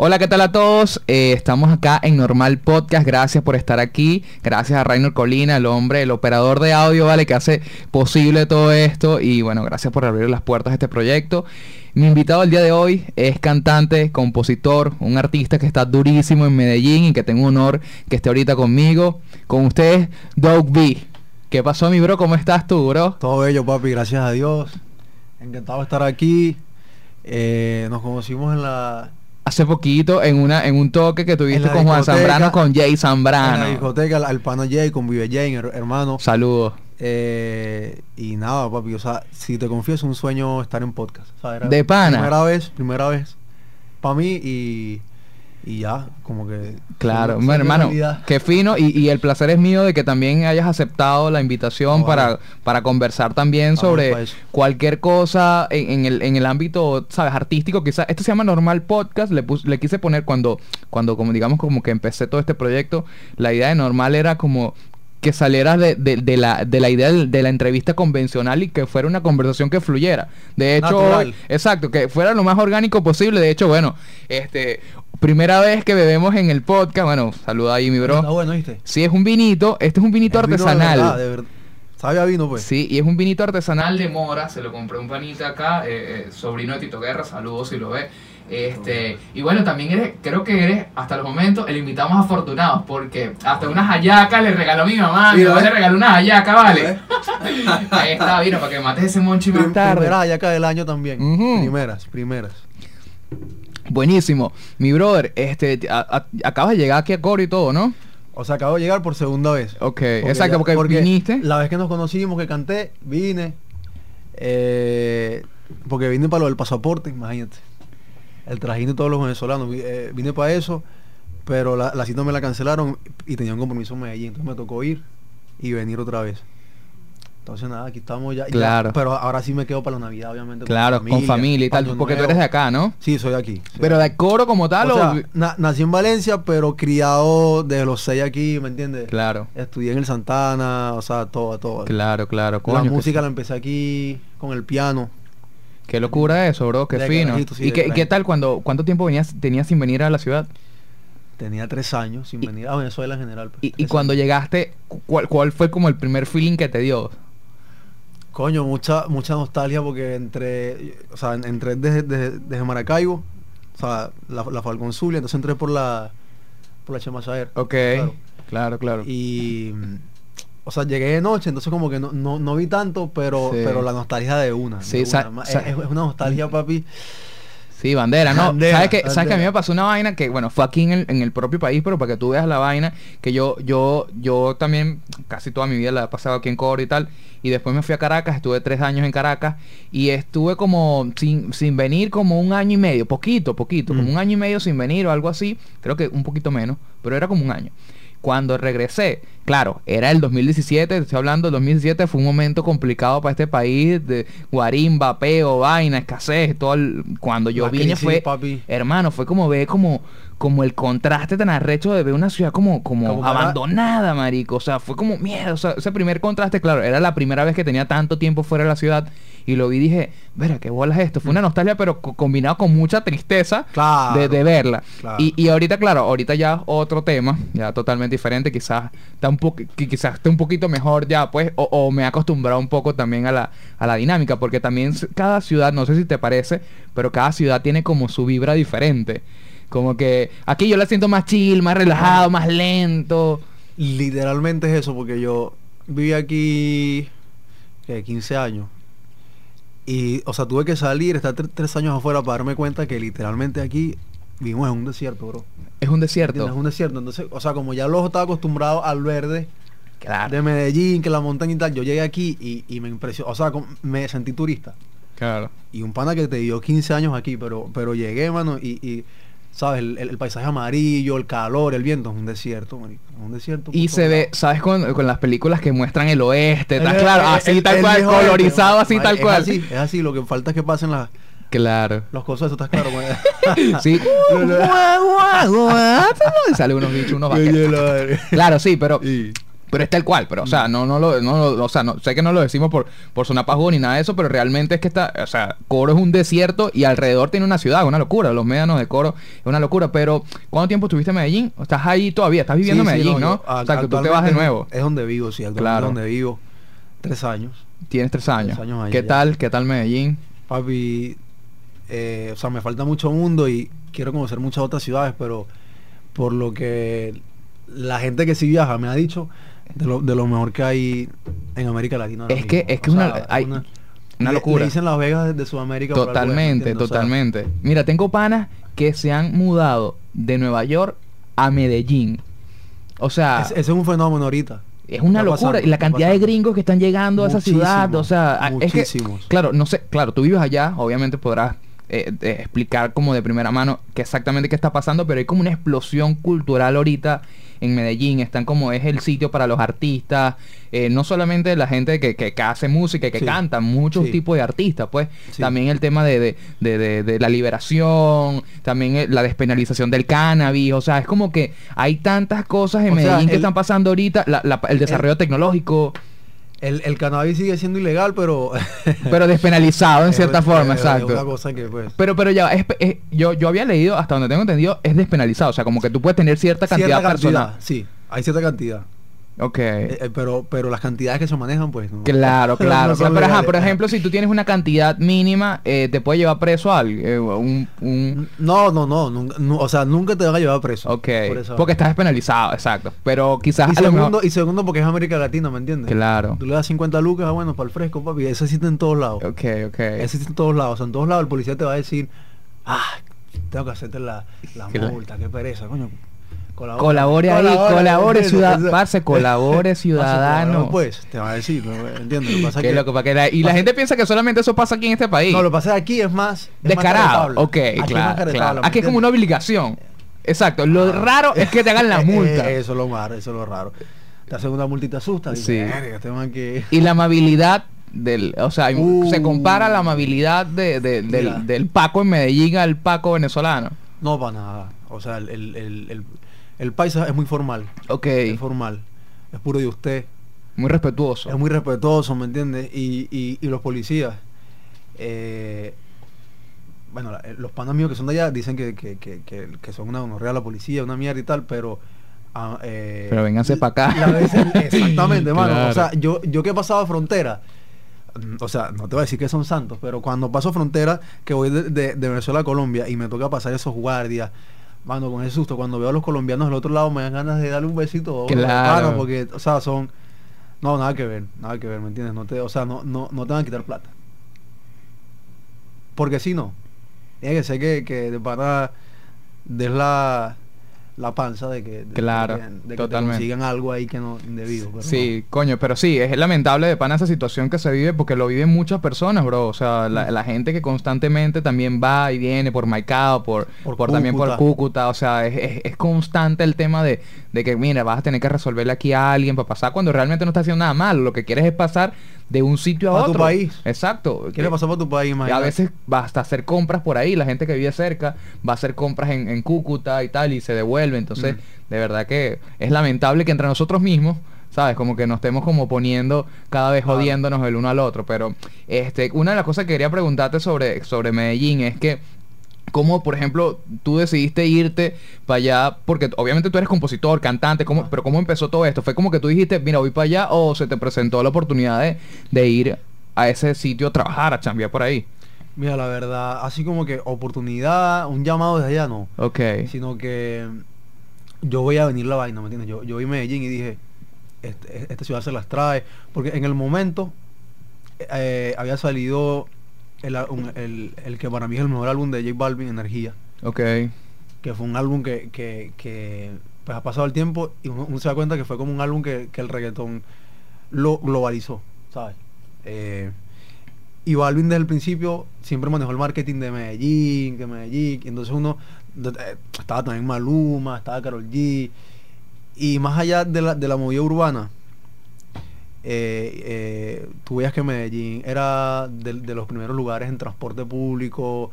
Hola, ¿qué tal a todos? Eh, estamos acá en Normal Podcast. Gracias por estar aquí. Gracias a Rainer Colina, el hombre, el operador de audio, ¿vale? Que hace posible todo esto. Y bueno, gracias por abrir las puertas a este proyecto. Mi invitado el día de hoy es cantante, compositor, un artista que está durísimo en Medellín y que tengo honor que esté ahorita conmigo. Con ustedes, Doug B. ¿Qué pasó, mi bro? ¿Cómo estás tú, bro? Todo bello, papi, gracias a Dios. Encantado de estar aquí. Eh, nos conocimos en la, hace poquito en una en un toque que tuviste con Juan Zambrano con Jay en la Zambrano. discoteca, al, al pana Jay con Vive Jay, her- hermano. Saludos. Eh, y nada, papi, o sea, si te confieso, un sueño estar en podcast. O sea, era De pana. Primera vez, primera vez para mí y, y ya, como que... Claro, bueno, hermano, qué fino y, y el placer es mío de que también hayas aceptado la invitación No, para, vale. para conversar también Vamos sobre cualquier cosa en, en el, en el ámbito, sabes, artístico. Quizás esto se llama normal podcast. Le, pus- le quise poner cuando, cuando, como digamos, como que empecé todo este proyecto, la idea de normal era como que saliera de, de- de la, de la idea de, la entrevista convencional y que fuera una conversación que fluyera. De hecho, hoy- exacto, que fuera lo más orgánico posible. De hecho, bueno, este, primera vez que bebemos en el podcast, bueno, saluda ahí mi bro. Está bueno, ¿viste? Sí, es un vinito, este es un vinito Es vino de artesanal. verdad, de verdad. Sabe a vino, pues. Sí, y es un vinito artesanal de Mora, se lo compré un panita acá, eh, eh, sobrino de Tito Guerra, saludos si lo ve. Este, y bueno, también eres, creo que eres hasta los momentos el invitado más afortunado, porque hasta unas hallacas le regaló mi mamá, mi mamá ¿eh? le regaló una hallaca, vale. ¿Eh? Ahí está, vino, para que mates ese monchi más tarde. primeras acá del año también. Primeras, primeras. Buenísimo. Mi brother, este, a- a- acabas de llegar aquí a Coro y todo, ¿no? O sea, acabo de llegar por segunda vez. Ok, exacto, ya- porque, viniste. La vez que nos conocimos, que canté, vine. eh, porque vine para lo del pasaporte, imagínate. El trajín de todos los venezolanos. eh, vine para eso, pero la, la cita me la cancelaron y tenía un compromiso en Medellín. Entonces me tocó ir y venir otra vez. Entonces nada, aquí estamos ya. ya, Claro. pero ahora sí me quedo para la Navidad, obviamente. Claro, con familia y tal, porque tú Nuevo. eres de acá, ¿no? Sí, soy de aquí. soy Pero de Coro como tal o o... sea, na- nací en Valencia, pero criado desde los seis aquí, ¿me entiendes? Claro, Estudié en el Santana, o sea, todo, todo. claro, claro. la coño, que música la empecé aquí con el piano. Qué locura eso, bro, qué De fino. carajito, sí, ¿Y qué, qué tal cuando, cuánto tiempo venías, tenías sin venir a la ciudad? Tenía tres años sin Y- venir a Venezuela en general. pues, Y, cuando años. llegaste, ¿cuál, ¿cuál fue como el primer feeling que te dio? Coño, mucha mucha nostalgia porque entré, o sea, en- entré desde, desde, desde Maracaibo, o sea, la, la Falcón Zulia, entonces entré por la por la Chemazaer. Ok, Claro. claro, claro. Y o sea, llegué de noche, entonces como que no, no, no vi tanto, pero Sí. pero la nostalgia de una. Sí, de una. Es, es una nostalgia, papi. Sí, bandera, ¿no? Bandera, ¿Sabes, que, ¿Sabes que a mí me pasó una vaina que, bueno, fue aquí en el, en el propio país, pero para que tú veas la vaina, que yo, yo, yo también casi toda mi vida la he pasado aquí en Coro y tal, y después me fui a Caracas, estuve tres años en Caracas, y estuve como sin, sin venir como un año y medio, poquito, poquito, como Mm. un año y medio sin venir o algo así, creo que un poquito menos, pero era como un año. Cuando regresé, claro, era el 2017, estoy hablando del 2017, fue un momento complicado para este país, de guarimba, peo, vaina, escasez, todo el- cuando yo La vine crisis, fue, papi. hermano, fue como ver como, como el contraste tan arrecho de ver una ciudad como, como, Como para- abandonada, marico, o sea, fue como miedo, o sea, ese primer contraste, claro, era la primera vez que tenía tanto tiempo fuera de la ciudad y lo vi y dije, verá, qué bolas esto, fue una nostalgia pero co- combinado con mucha tristeza Claro. de, de verla. Claro. Y, y ahorita, claro, ahorita ya otro tema, ya totalmente diferente, quizás está un poco, quizás esté un poquito mejor ya, pues, o, o me he acostumbrado un poco también a la, a la dinámica, porque también cada ciudad, no sé si te parece, pero cada ciudad tiene como su vibra diferente. Como que aquí yo la siento más chill, más relajado, más lento. Literalmente es eso, porque yo viví aquí ¿qué? 15 años. Y, o sea, tuve que salir, estar tre- tres años afuera para darme cuenta que literalmente aquí vivimos en un desierto, bro. Es un ¿Entiendes? desierto. Es un desierto. Entonces, o sea, como ya los estaba acostumbrado al verde Claro. de Medellín, que la montaña y tal, yo llegué aquí y, y me impresionó. O sea, como- me sentí turista. Claro. Y un pana que te dio 15 años aquí, pero, pero llegué, mano, y, y, ¿sabes? El, el- el paisaje amarillo, el calor, el viento, es un desierto, marico. Es un desierto. Y se ve. ¿sabes? Con, con las películas que muestran el oeste, ¿estás El- claro? el- Así el- tal el cual, oeste, colorizado así tal Es cual. así, es así, lo que falta es que pasen las, Claro. los cosas, eso estás claro. man. Sí. Y sale unos bichos, unos vaqueros. Claro, sí, pero Y- Pero es tal cual, pero o sea, no, no lo, no, lo- o sea, no, sé que no lo decimos por, por sonar pajugo ni nada de eso, pero realmente es que está, o sea, Coro es un desierto y alrededor tiene una ciudad, una locura, los médanos de Coro es una locura, pero ¿cuánto tiempo estuviste en Medellín? ¿Estás ahí todavía? ¿Estás viviendo Sí, en sí, Medellín, no? yo o sea, que tú te vas de nuevo. Es donde vivo, sí, actualmente Claro. es donde vivo. Tres años. Tienes tres años. Tres años allá ¿Qué ya. tal? ¿Qué tal Medellín? Papi, eh, o sea, me falta mucho mundo y quiero conocer muchas otras ciudades, pero por lo que la gente que sí viaja me ha dicho, de lo, de lo mejor que hay en América Latina. Es que- mismo. es que O una- sea, hay- una, locura. Le dicen Las Vegas de, Sudamérica. por Totalmente, ¿entiendes? O sea, totalmente. Mira, tengo panas que se han mudado de Nueva York a Medellín. O sea, ese, es un fenómeno ahorita. Es una locura. pasando, y la cantidad de gringos que están llegando a esa ciudad. O sea, es que, claro, no sé, claro, tú vives allá, obviamente podrás eh, eh, explicar como de primera mano qué exactamente qué está pasando, pero hay como una explosión cultural ahorita en Medellín. Están como es el sitio para los artistas, eh, no solamente la gente que, que, que hace música y que Sí. canta, muchos Sí. tipos de artistas, pues. Sí. También el tema de, de, de, la liberación, también eh, la despenalización del cannabis, o sea, es como que hay tantas cosas en O sea, Medellín que están pasando ahorita, la- la- el desarrollo tecnológico, El, el cannabis sigue siendo ilegal, pero... pero despenalizado en cierta es- forma, es- Es una exacto. cosa que pues... Pero, pero ya, es, es- yo, yo había leído, hasta donde tengo entendido, es despenalizado, o sea, como que tú puedes tener cierta cantidad cierta personal. cantidad, sí, hay cierta cantidad. Ok. Eh, eh, pero, pero las cantidades que se manejan, pues no. Claro, claro. no. Pero, ajá, por ejemplo, si tú tienes una cantidad mínima, eh, te puede llevar preso a alguien. eh, un, un- No, no, no, o sea, nunca te van a llevar preso. Ok. por Porque estás despenalizado, exacto. Pero quizás y a lo segundo, mejor... y segundo porque es América Latina, ¿me entiendes? Claro. Tú le das 50 lucas, ah, bueno, para el fresco, papi. Eso existe en todos lados. Ok, ok. Eso existe en todos lados. O sea, en todos lados el policía te va a decir, ah, tengo que hacerte la, la multa, qué pereza, coño. Colabora, Colabore ahí, colabore, ¿entiendes? ciudad- Eso- parce, colabore, ciudadano. Pues, te va a decir, ¿no? ¿entiendes? Lo pasa es que- loco, para que la- y la gente piensa que solamente eso pasa aquí en este país. No, lo pasa es aquí es más... es más Descarado. caretable. Ok, Aquí es más claro. ¿me Aquí es como una obligación. Exacto. Lo Ah. raro es que te hagan la Eh, multa. eso es lo raro, eso es lo raro. Te hacen una te asusta. Sí. Este que... Y la amabilidad del, o sea, Uh. se compara la amabilidad de- de- del, Paco en Medellín al Paco venezolano. No, para nada. O sea, el, el, el, el, el paisa es muy formal. Ok. Es formal. Es puro de usted. Muy respetuoso. Es muy respetuoso, ¿me entiendes? Y, y, y los policías. eh, bueno, la- los panas míos que son de allá dicen que, que, que, que, son una honorrea la policía, una mierda y tal, pero... ah, eh, Pero vénganse pa' acá. la exactamente, mano. Claro. O sea, yo, yo que he pasado frontera, mm, o sea, no te voy a decir que son santos, pero cuando paso frontera, que voy de, de- de Venezuela a Colombia y me toca pasar esos guardias, mano, con ese susto, cuando veo a los colombianos del otro lado me dan ganas de darle un besito uno, Claro. mano, porque, o sea, son... No, nada que ver, nada que ver, ¿me entiendes? No te, o sea, no, no, no te van a quitar plata. Porque si no, tiene que ser que, que de para des la, la panza de que, de- Claro, de, que- de que te consigan algo ahí que no indebido. pero Sí, coño, pero sí, es lamentable de pana esa situación que se vive porque lo viven muchas personas, bro. O sea, Mm. la, la gente que constantemente también va y viene por Maicao, por, por, Por también por Cúcuta. Cúcuta. O sea, es, es- es constante el tema de, de que, mira, vas a tener que resolverle aquí a alguien para pasar cuando realmente no está haciendo nada malo. Lo que quieres es pasar de un sitio a, A tu otro. país. Exacto. no. ¿Quieres pasar por tu país, Y a imagínate? veces basta hacer compras por ahí, la gente que vive cerca va a hacer compras en, en Cúcuta y tal y se devuelve. Entonces, Mm. de verdad que es lamentable que entre nosotros mismos, ¿sabes? Como que nos estemos como poniendo cada vez jodiéndonos el uno al otro. Pero este, una de las cosas que quería preguntarte sobre, sobre Medellín es que ¿Cómo, por ejemplo, tú decidiste irte para allá? Porque obviamente tú eres compositor, cantante, ¿cómo, pero ¿cómo empezó todo esto? ¿Fue como que tú dijiste, mira, voy para allá o se te presentó la oportunidad de, de ir a ese sitio a trabajar, a chambear por ahí? Mira, la verdad, así como que oportunidad, un llamado desde allá, no. Ok. Sino que yo voy a venir la vaina, ¿me entiendes? Yo, yo vi Medellín y dije, este- esta ciudad se las trae. Porque en el momento eh, había salido el, un- el- el que para mí es el mejor álbum de J Balvin, Energía. Ok. que fue un álbum que, que, que, pues ha pasado el tiempo y uno, uno se da cuenta que fue como un álbum que, que el reggaetón lo globalizó, ¿sabes? Eh, y Balvin desde el principio siempre manejó el marketing de Medellín, que Medellín, y entonces uno eh, estaba también Maluma, estaba Karol G, y más allá de la, de la movida urbana, eh, eh, tú veías que Medellín era de, de los primeros lugares en transporte público,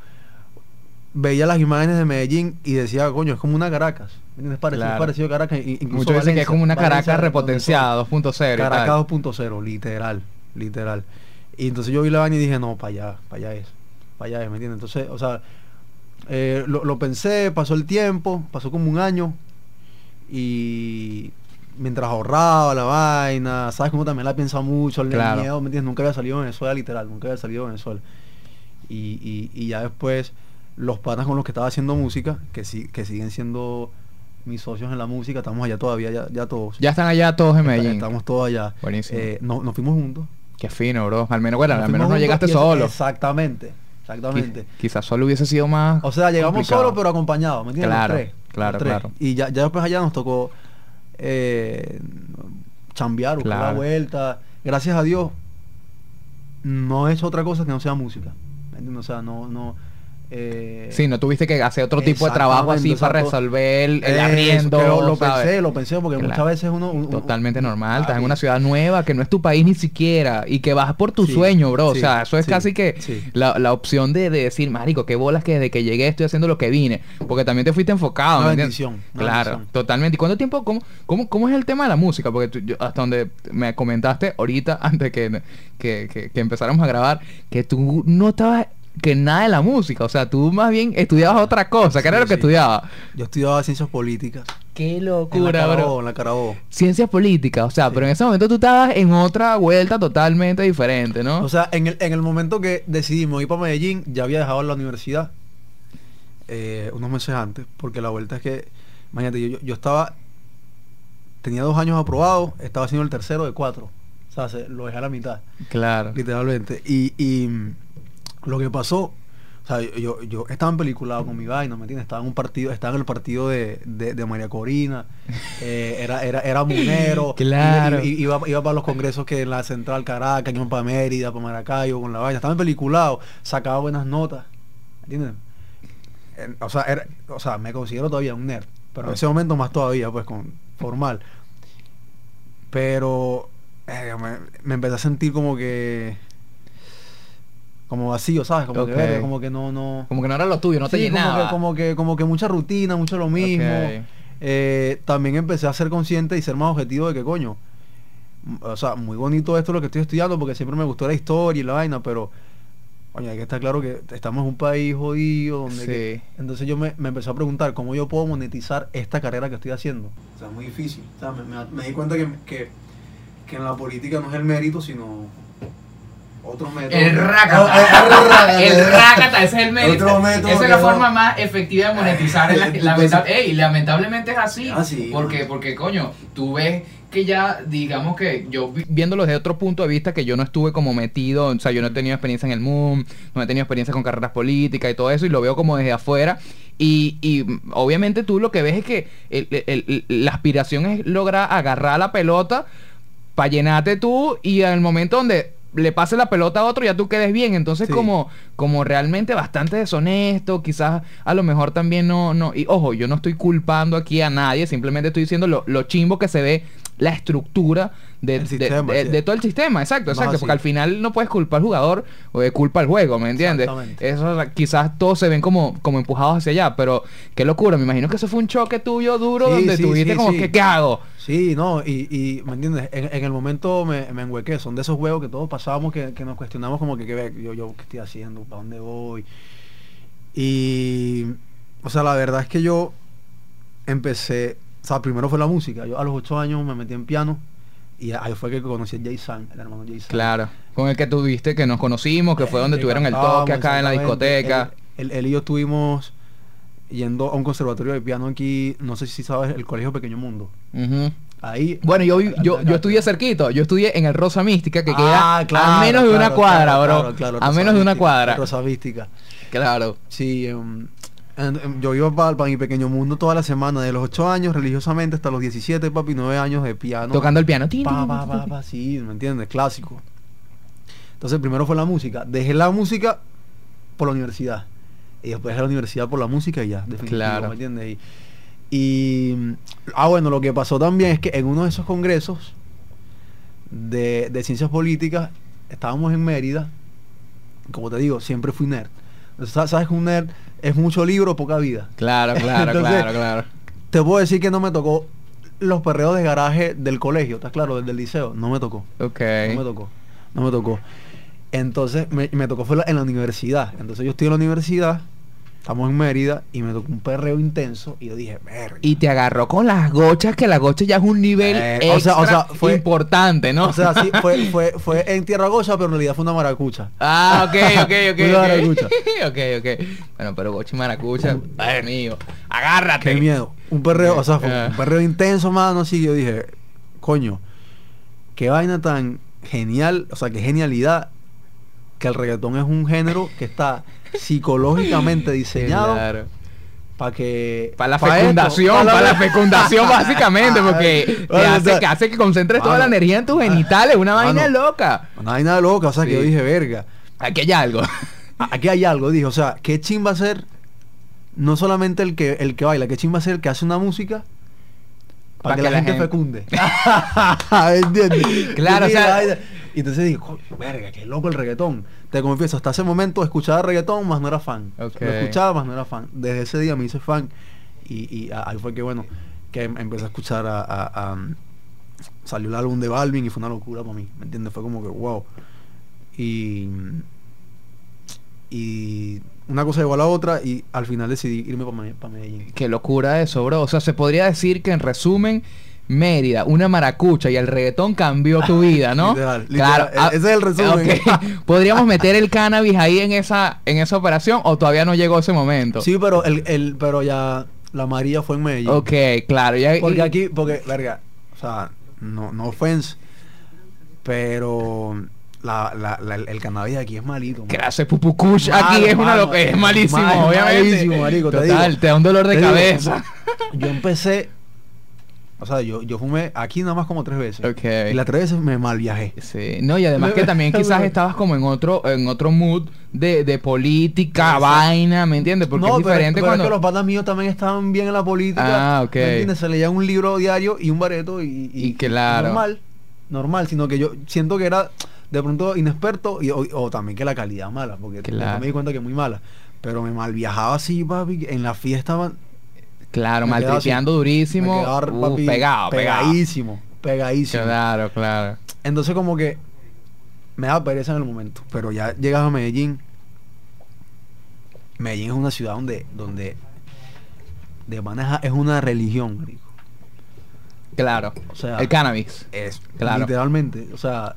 veía las imágenes de Medellín y decía, coño, es como una Caracas. ¿Me entiendes? Parecido, Claro. parecido a Caracas. Incluso Muchos dicen que es como una Caracas repotenciada, soy. 2.0 y tal. Caracas 2.0, literal, literal. Y entonces yo vi la vaina y dije, no, para allá, para allá es, para allá es, ¿me entiendes? Entonces, o sea, eh, lo, lo pensé, pasó el tiempo, pasó como un año y mientras ahorraba la vaina, sabes uno también la piensa mucho, el Claro. miedo, ¿me entiendes? Nunca había salido de Venezuela, literal, nunca había salido de Venezuela. Y, y, y ya después, los panas con los que estaba haciendo música, que, sí, que siguen siendo mis socios en la música, estamos allá todavía, ya, ya todos. Ya están allá todos en Medellín. Estamos todos allá. Buenísimo. Eh, no- nos fuimos juntos. Qué fino, bro. Al menos, bueno, al menos no llegaste solo. Exactamente, exactamente. Qui- Quizás solo hubiese sido más. O sea, llegamos complicado. solos pero acompañados, ¿me entiendes? Los Claro, los claro, tres. claro. Y ya, ya después allá nos tocó eh, chambear, buscar la vuelta. Gracias a Dios, no hecho otra cosa que no sea música. ¿Me entiendes? O sea, no, no. Eh, Sí, no tuviste que hacer otro tipo de trabajo así para resolver el, el Eso, arriendo. lo ¿sabes? pensé, lo pensé, porque Claro. muchas veces uno. un- un- Totalmente normal, estás en una ciudad nueva que no es tu país ni siquiera y que vas por tu Sí, sueño, bro. sí, o sea, eso es sí, casi que la, la opción de, de decir, marico, qué bolas que desde que llegué estoy haciendo lo que vine. Porque también te fuiste enfocado. Una bendición, una Claro, bendición. totalmente. ¿Y cuánto tiempo, cómo, cómo, cómo es el tema de la música? Porque tú- yo- hasta donde me comentaste ahorita, antes que, que, que, que empezáramos a grabar, que tú no estabas que nada de la música. O sea, tú más bien estudiabas otra cosa. ¿Qué era lo que sí. estudiabas? Yo estudiaba ciencias políticas. Qué En la locura, Carabobo, bro en la Carabobo. ciencias políticas, o sea, Sí. pero en ese momento tú estabas en otra vuelta totalmente diferente, ¿no? O sea, en el, en el momento que decidimos ir para Medellín, ya había dejado la universidad eh, unos meses antes, porque la vuelta es que, imagínate, yo, yo, yo estaba, tenía dos años aprobados, estaba haciendo el tercero de cuatro. O sea, se- lo dejé a la mitad, claro. literalmente. Y, y, lo que pasó, o sea, yo, yo, estaba en peliculado con mi vaina, ¿me entiendes? Estaba en un partido, estaba en el partido de, de, de María Corina, eh, era, era, era munero, Claro. iba, iba para los congresos que en la Central Caracas, iba para Mérida, para Maracayo, con la vaina, estaba en peliculado, sacaba buenas notas, ¿entiendes? En- o sea, era- o sea, me considero todavía un nerd, pero en ese momento más todavía, pues, con formal. Pero eh, me, me empecé a sentir como que como vacío, ¿sabes? Como que como que no, no. Como que no era lo tuyo, no te Sí, como llenaba. que, como que, como que mucha rutina, mucho lo mismo. Eh, también empecé a ser consciente y ser más objetivo de que coño. O sea, muy bonito esto lo que estoy estudiando porque siempre me gustó la historia y la vaina, pero coño, hay que estar claro que estamos en un país jodido donde Sí. que- entonces yo me, me empecé a preguntar cómo yo puedo monetizar esta carrera que estoy haciendo. O sea, es muy difícil. O sea, me, me- me di cuenta que, que, que en la política no es el mérito, sino otro método. El rácata. el rácata, ese es el mérito. Otro método Esa es la no- forma más efectiva de monetizar. la- Entonces- lamenta- Ey, lamentablemente es así. Ah, sí, porque, porque, coño, tú ves que ya, digamos que yo vi- viéndolo desde otro punto de vista, que yo no estuve como metido, o sea, yo no he tenido experiencia en el MUM, no he tenido experiencia con carreras políticas y todo eso, y lo veo como desde afuera. Y, y, obviamente tú lo que ves es que el- el- el- la aspiración es lograr agarrar la pelota para llenarte tú y en el momento donde le pase la pelota a otro ya tú quedes bien. Entonces Sí. como, como realmente bastante deshonesto, quizás a lo mejor también no, no. Y ojo, yo no estoy culpando aquí a nadie, simplemente estoy diciendo lo, lo chimbo que se ve la estructura de, El de- sistema, de- sí. de todo el sistema, exacto, exacto, porque al final no puedes culpar al jugador o culpa al juego, ¿me entiendes? Eso quizás todos se ven como, como empujados hacia allá, pero qué locura, me imagino que eso fue un choque tuyo duro Sí, donde tuviste como que ¿qué hago? Sí, no, y, y ¿me entiendes? En, en el momento me, me enhuequé. Son de esos juegos que todos pasábamos que, que nos cuestionamos como que, que yo, yo, ¿qué estoy haciendo? ¿Para dónde voy? Y, o sea, la verdad es que yo empecé, o sea, primero fue la música. Yo a los ocho años me metí en piano y ahí fue que conocí a Jay San, el hermano Jay San. Claro, con el que tuviste, que nos conocimos, que fue donde Eh, tuvieron el toque acá en la discoteca. Él, él- él y yo estuvimos yendo a un conservatorio de piano aquí, no sé si sabes, el Colegio Pequeño Mundo. Ahí. Bueno, yo, yo, yo estudié cerquito, yo estudié en el Rosa Mística, que Ah, queda a claro, menos de una cuadra, claro, bro. a menos de una cuadra. Rosa Mística. Claro. Sí, em, yo iba para mi pequeño mundo toda la semana, de los 8 años religiosamente hasta los 17, papi, 9 años de piano. Tocando el piano. Pa, pa, pa, pa, sí, ¿me entiendes? Clásico. Entonces primero fue la música. Dejé la música por la universidad. Y después dejé la universidad por la música y ya, Claro. ¿me entiendes? Y, y, ah, bueno, lo que pasó también es que en uno de esos congresos de, de ciencias políticas, estábamos en Mérida. Como te digo, siempre fui nerd. Entonces, sa- ¿Sabes que un nerd es mucho libro, poca vida. Claro, claro, Entonces, claro, claro. Te puedo decir que no me tocó los perreos de garaje del colegio, ¿estás claro? Desde el liceo, no me tocó. Ok. No me tocó. No me tocó. Entonces, me, me tocó fue la- en la universidad. Entonces yo estoy en la universidad, estamos en Mérida, y me tocó un perreo intenso, y yo dije, verga. Y te agarró con las gochas, que la gocha ya es un nivel Eh, o sea- o sea, fue- importante, ¿no? O sea, sí, fue, fue, fue en Tierra Gocha, pero en realidad fue una maracucha. Ah, ok, ok, ok. Una maracucha. ok, ok. Bueno, pero gocha y maracucha, ay mío, agárrate. Qué miedo. Un perreo, o sea, fue Ah. un perreo intenso, mano, así. Yo dije, coño, qué vaina tan genial, o sea, qué genialidad que el reggaetón es un género que está psicológicamente diseñado Claro. para que... Para la pa' fecundación, pa' para la fecundación básicamente, porque te hace, que hace que concentres toda la energía en tus genitales, una mano, vaina loca. Una vaina loca, o sea, que yo dije, verga. Aquí hay algo. Aquí hay algo, dije, o sea, qué chimba a ser no solamente el que el que baila, qué chimba a ser el que hace una música para que, la, gente, fecunde. ¿Entiendes? Claro, Y entonces dije, "Coño, verga, qué loco el reggaetón. Te confieso, hasta ese momento escuchaba reggaetón, más no era fan. Lo escuchaba, más no era fan. Desde ese día me hice fan. Y, ahí fue que, bueno, que em- empecé a escuchar a, a- a- Salió el álbum de Balvin y fue una locura para mí. ¿Me entiendes? Fue como que, wow. Y... Y una cosa llegó a la otra y al final decidí irme para Medellín. Qué locura eso, bro. O sea, se podría decir que en resumen, Mérida, una maracucha y el reggaetón cambió tu vida, ¿no? Literal, claro. literal. E- ese es el resumen. ¿Podríamos meter el cannabis ahí en esa, en esa operación o todavía no llegó ese momento? Sí, pero el, el, pero ya la María fue en Medellín. Ok, claro. Ya, Porque y- aquí, porque, verga, o sea, no, no offense, pero la, la, la- el cannabis aquí es malito. Que hace pupucush Malo, aquí es una mano, loca, es malísimo, mal- obviamente. malísimo, marico, te Total, digo. te da un dolor de digo, cabeza. Yo empecé, o sea, yo, yo fumé aquí nada más como tres veces. Ok. Y las tres veces me mal viajé. Sí, no, y además que también quizás estabas como en otro, en otro mood de, de política, vaina, ¿me entiendes? Porque no, es pero- diferente pero, cuando. es que los patas míos también estaban bien en la política. Ah, ok. ¿Me entiendes? Se leían un libro diario y un bareto y, Y claro. Normal, normal, sino que yo siento que era de pronto inexperto y, o, o también que la calidad mala, porque Claro. me di cuenta que es muy mala. Pero me mal viajaba así, papi, en la fiesta Claro, maltripeando durísimo. uh, papi, pegado, pegadísimo, pegadísimo. Claro, claro. Entonces como que me daba pereza en el momento, pero ya llegas a Medellín. Medellín es una ciudad donde donde de maneja es una religión. Claro. O sea, el cannabis. es Claro. literalmente, o sea,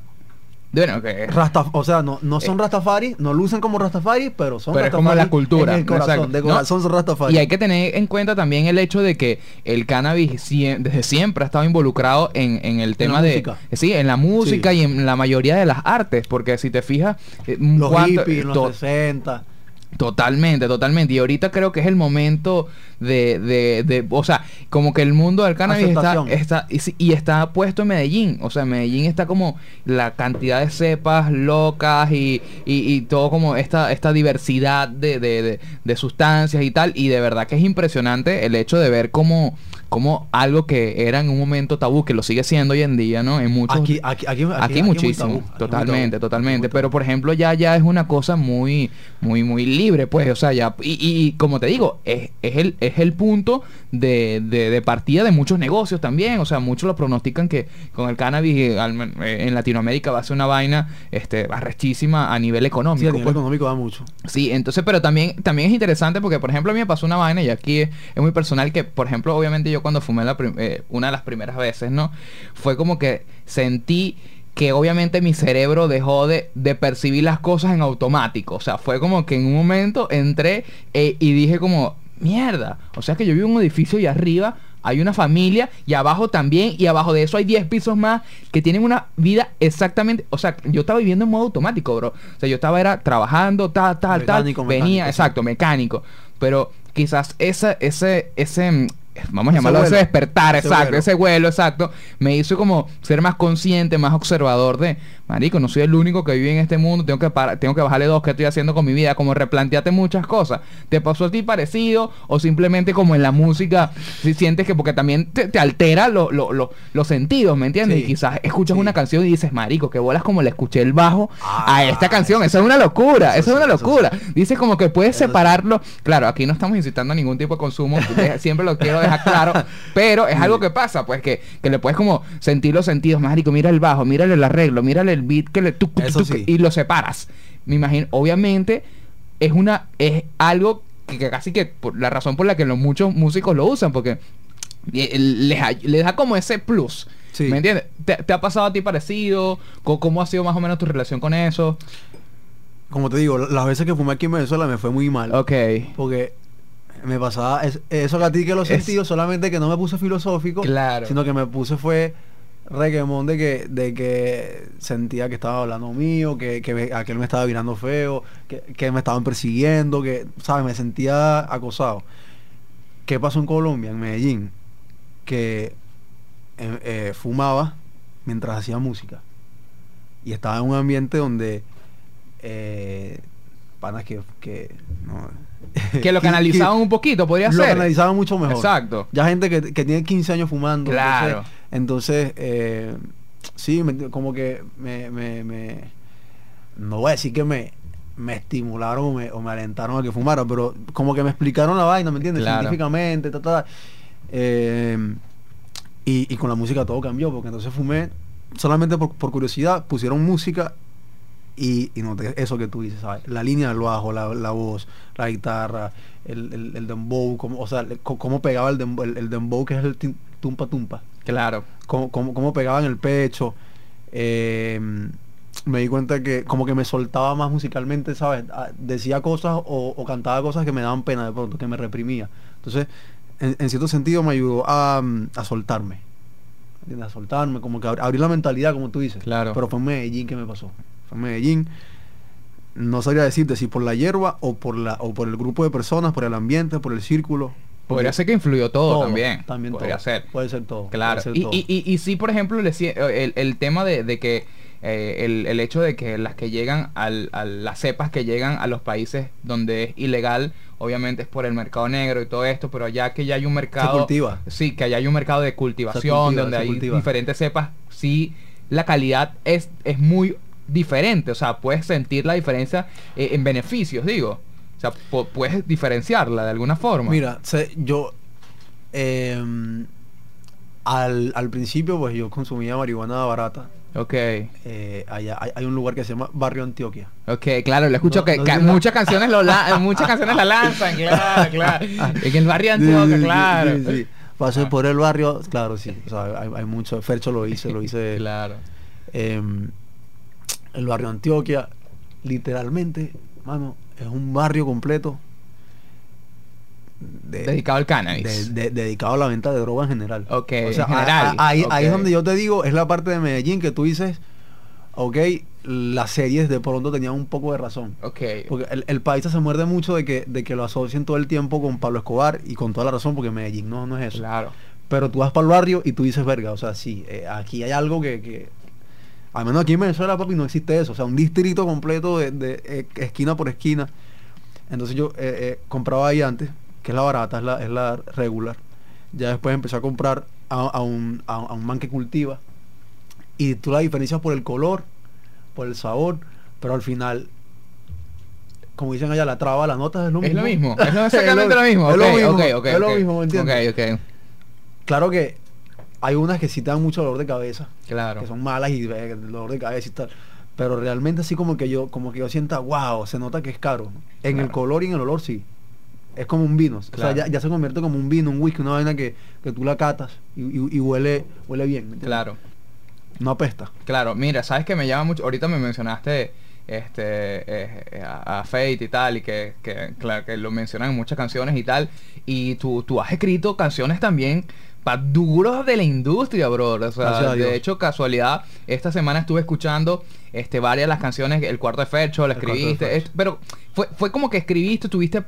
Bueno, que Rasta, o sea, no, no son Eh. Rastafari, no lucen como Rastafari, pero son Pero es Rastafari como la cultura, en el corazón, exacto. de No, corazón son Rastafari. Y hay que tener en cuenta también el hecho de que el cannabis sie- desde siempre ha estado involucrado en, en el tema la de... música. Sí, en la música Sí. y en la mayoría de las artes, porque si te fijas... eh, los cuanto- hippies, los to- 60. Totalmente, totalmente. Y ahorita creo que es el momento de, de, de o sea, como que el mundo del cannabis está, está y, está puesto en Medellín. O sea, en Medellín está como la cantidad de cepas locas y, y, y todo como esta, esta diversidad de, de, de, sustancias y tal. Y de verdad que es impresionante el hecho de ver cómo, cómo algo que era en un momento tabú, que lo sigue siendo hoy en día, ¿no? En muchos... Aquí, aquí, aquí, aquí, muchísimo, tabú, totalmente, tabú, totalmente. Pero por ejemplo, ya ya es una cosa muy, muy, muy libre, pues, o sea, ya y, y- y como te digo, es, es el es el punto de, de, de partida de muchos negocios también, o sea, muchos lo pronostican que con el cannabis eh, al eh, en Latinoamérica va a ser una vaina, este, arrechísima a nivel económico. Sí, a nivel pues. económico da mucho. Sí, entonces, pero también, también es interesante porque, por ejemplo, a mí me pasó una vaina y aquí es, es muy personal que, por ejemplo, obviamente yo cuando fumé la eh, una de las primeras veces, ¿no? Fue como que sentí que obviamente mi cerebro dejó de, de percibir las cosas en automático. O sea, fue como que en un momento entré eh, y dije como, mierda. O sea que yo vivo en un edificio y arriba hay una familia y abajo también y abajo de eso hay 10 pisos más que tienen una vida exactamente, o sea, yo estaba viviendo en modo automático, bro. O sea, yo estaba era trabajando, tal, tal, tal, venía, mecánico, sí. exacto, mecánico. Pero quizás esa, ese, ese, mm, vamos a Ese llamarlo ese vuelo. despertar, Ese exacto, vuelo. ese vuelo, exacto, me hizo como ser más consciente, más observador de, marico, no soy el único que vive en este mundo, tengo que para- tengo que bajarle dos, ¿qué estoy haciendo con mi vida? Como replanteate muchas cosas. ¿Te pasó a ti parecido o simplemente como en la música, si sientes que porque también te, te altera lo- lo- lo- los sentidos, ¿me entiendes? Sí. Y quizás escuchas Sí. una canción y dices, marico, que bolas como le escuché el bajo a Ah, esta canción. Eso es una locura, eso, eso es una sí, locura. Dices como que puedes separarlo. Claro, aquí no estamos incitando a ningún tipo de consumo, siempre lo quiero dejar claro, pero es algo que pasa, pues que, que le puedes como sentir los sentidos, marico, mira el bajo, mírale el arreglo, mírale el beat que le tuc, tuc, Eso tuc, sí. y lo separas. Me imagino, obviamente es una es algo que, que casi que por la razón por la que los muchos músicos lo usan porque eh, les, les da como ese plus. Sí. ¿Me entiendes? ¿Te, te ha pasado a ti parecido? ¿Cómo, ¿Cómo ha sido más o menos tu relación con eso? Como te digo, las veces que fumé aquí en Venezuela me fue muy mal. Ok. Porque me pasaba es- eso que a ti que lo sentí, solamente que no me puse filosófico, Claro. sino que me puse fue reguemón de que, de que sentía que estaba hablando mío, que, que aquel me estaba mirando feo, que, que me estaban persiguiendo, que, ¿sabes? Me sentía acosado. ¿Qué pasó en Colombia, en Medellín? Que eh, eh, fumaba mientras hacía música. Y estaba en un ambiente donde eh, panas que, que no, Que lo canalizaban un poquito, podría lo ser. canalizaban mucho mejor. Exacto. Ya gente que, que tiene 15 años fumando. Claro. Entonces, entonces, eh, sí, me- como que me, me, me- No voy a decir que me, me estimularon o me, o me alentaron a que fumara, pero como que me explicaron la vaina, ¿me entiendes? Claro. Científicamente, ta, ta, ta. Eh, y, y con la música todo cambió, porque entonces fumé solamente por, por curiosidad, pusieron música y, y noté eso que tú dices, ¿sabes? La línea del bajo, la, la voz, la guitarra, el, el, el dembow, cómo, o sea, cómo pegaba el dembow, el, el dembow que es el tumpa tumpa, Claro. cómo, cómo, cómo pegaba en el pecho. eh, me di cuenta que como que me soltaba más musicalmente, ¿sabes? Ah, Decía cosas o, o cantaba cosas que me daban pena de pronto, que me reprimía. Entonces, en, en cierto sentido me ayudó a, a soltarme. ¿entiendes? A soltarme, como que abr- abrir la mentalidad, como tú dices. Claro. Pero fue en Medellín que me pasó. Fue en Medellín. No sabría decirte si por la hierba o por la o por el grupo de personas, por el ambiente, por el círculo. Podría ser que influyó todo, todo, también. También Podría todo. ser. Puede ser todo. Claro. ser Y, todo. y, y, y sí, por ejemplo, le sie- el, el tema de, de que eh, el, el hecho de que las que llegan al, a las cepas que llegan a los países donde es ilegal, obviamente es por el mercado negro y todo esto, pero allá que ya hay un mercado... cultiva. Sí, que allá hay un mercado de cultivación, cultiva, donde hay cultiva. diferentes cepas, sí, la calidad es, es muy diferente, o sea, puedes sentir la diferencia eh, en beneficios, digo. O sea, pu- puedes diferenciarla de alguna forma. Mira, sé, yo em, al, al principio pues yo consumía marihuana barata. Ok. Eh, allá hay, hay un lugar que se llama Barrio Antioquia. Ok, claro, le escucho No, que no ca- sé la- muchas canciones lo la- muchas canciones la lanzan, claro, claro. En el barrio Antioquia, Sí, claro. sí, sí. Pasé Ah. por el barrio, claro, sí. O sea, hay, hay mucho. Fercho lo hice, lo hice. Claro. em, el barrio Antioquia, literalmente, mano, es un barrio completo. de- Dedicado al cannabis. de- de- dedicado a la venta de droga en general. Ok, O sea, en general, a- a- ahí, ahí es donde yo te digo, es la parte de Medellín que tú dices, ok, las series de pronto tenían un poco de razón. Ok. Porque el, el país se muerde mucho de que, de que lo asocien todo el tiempo con Pablo Escobar y con toda la razón, porque Medellín no, no es eso. Claro. Pero tú vas para el barrio y tú dices, verga, o sea, sí, eh, aquí hay algo que, que- Al menos aquí en Venezuela, papi, no existe eso. O sea, un distrito completo de, de, eh, esquina por esquina. Entonces yo eh, eh, compraba ahí antes, que es la barata, es la, es la regular. Ya después empecé a comprar a, a un, a, a un man que cultiva. Y tú la diferencias por el color, por el sabor, pero al final, como dicen allá, la traba, la nota es lo Es mismo. lo mismo, es exactamente lo mismo. Es lo mismo, es lo ok. mismo, ¿me entiendes? Ok, ok. Claro que hay unas que sí te dan mucho dolor de cabeza, Claro. que son malas y eh, el dolor de cabeza y tal. Pero realmente así como que yo, como que yo sienta, wow, se nota que es caro. En el color y en el olor sí. Es como un vino. O sea, ya, ya se convierte como un vino, un whisky, una vaina que, que tú la catas y, y- y huele, huele bien. ¿me entiendes? Claro. No apesta. Claro, mira, sabes que me llama mucho. Ahorita me mencionaste este eh, a, a Fate y tal, y que, que, claro, que lo mencionan en muchas canciones y tal. Y tú, tú has escrito canciones también pa duros de la industria, bro. O sea, de hecho, casualidad, esta semana estuve escuchando este varias de las canciones, El Cuarto de Fercho, la escribiste, es- pero fue, fue como que escribiste, tuviste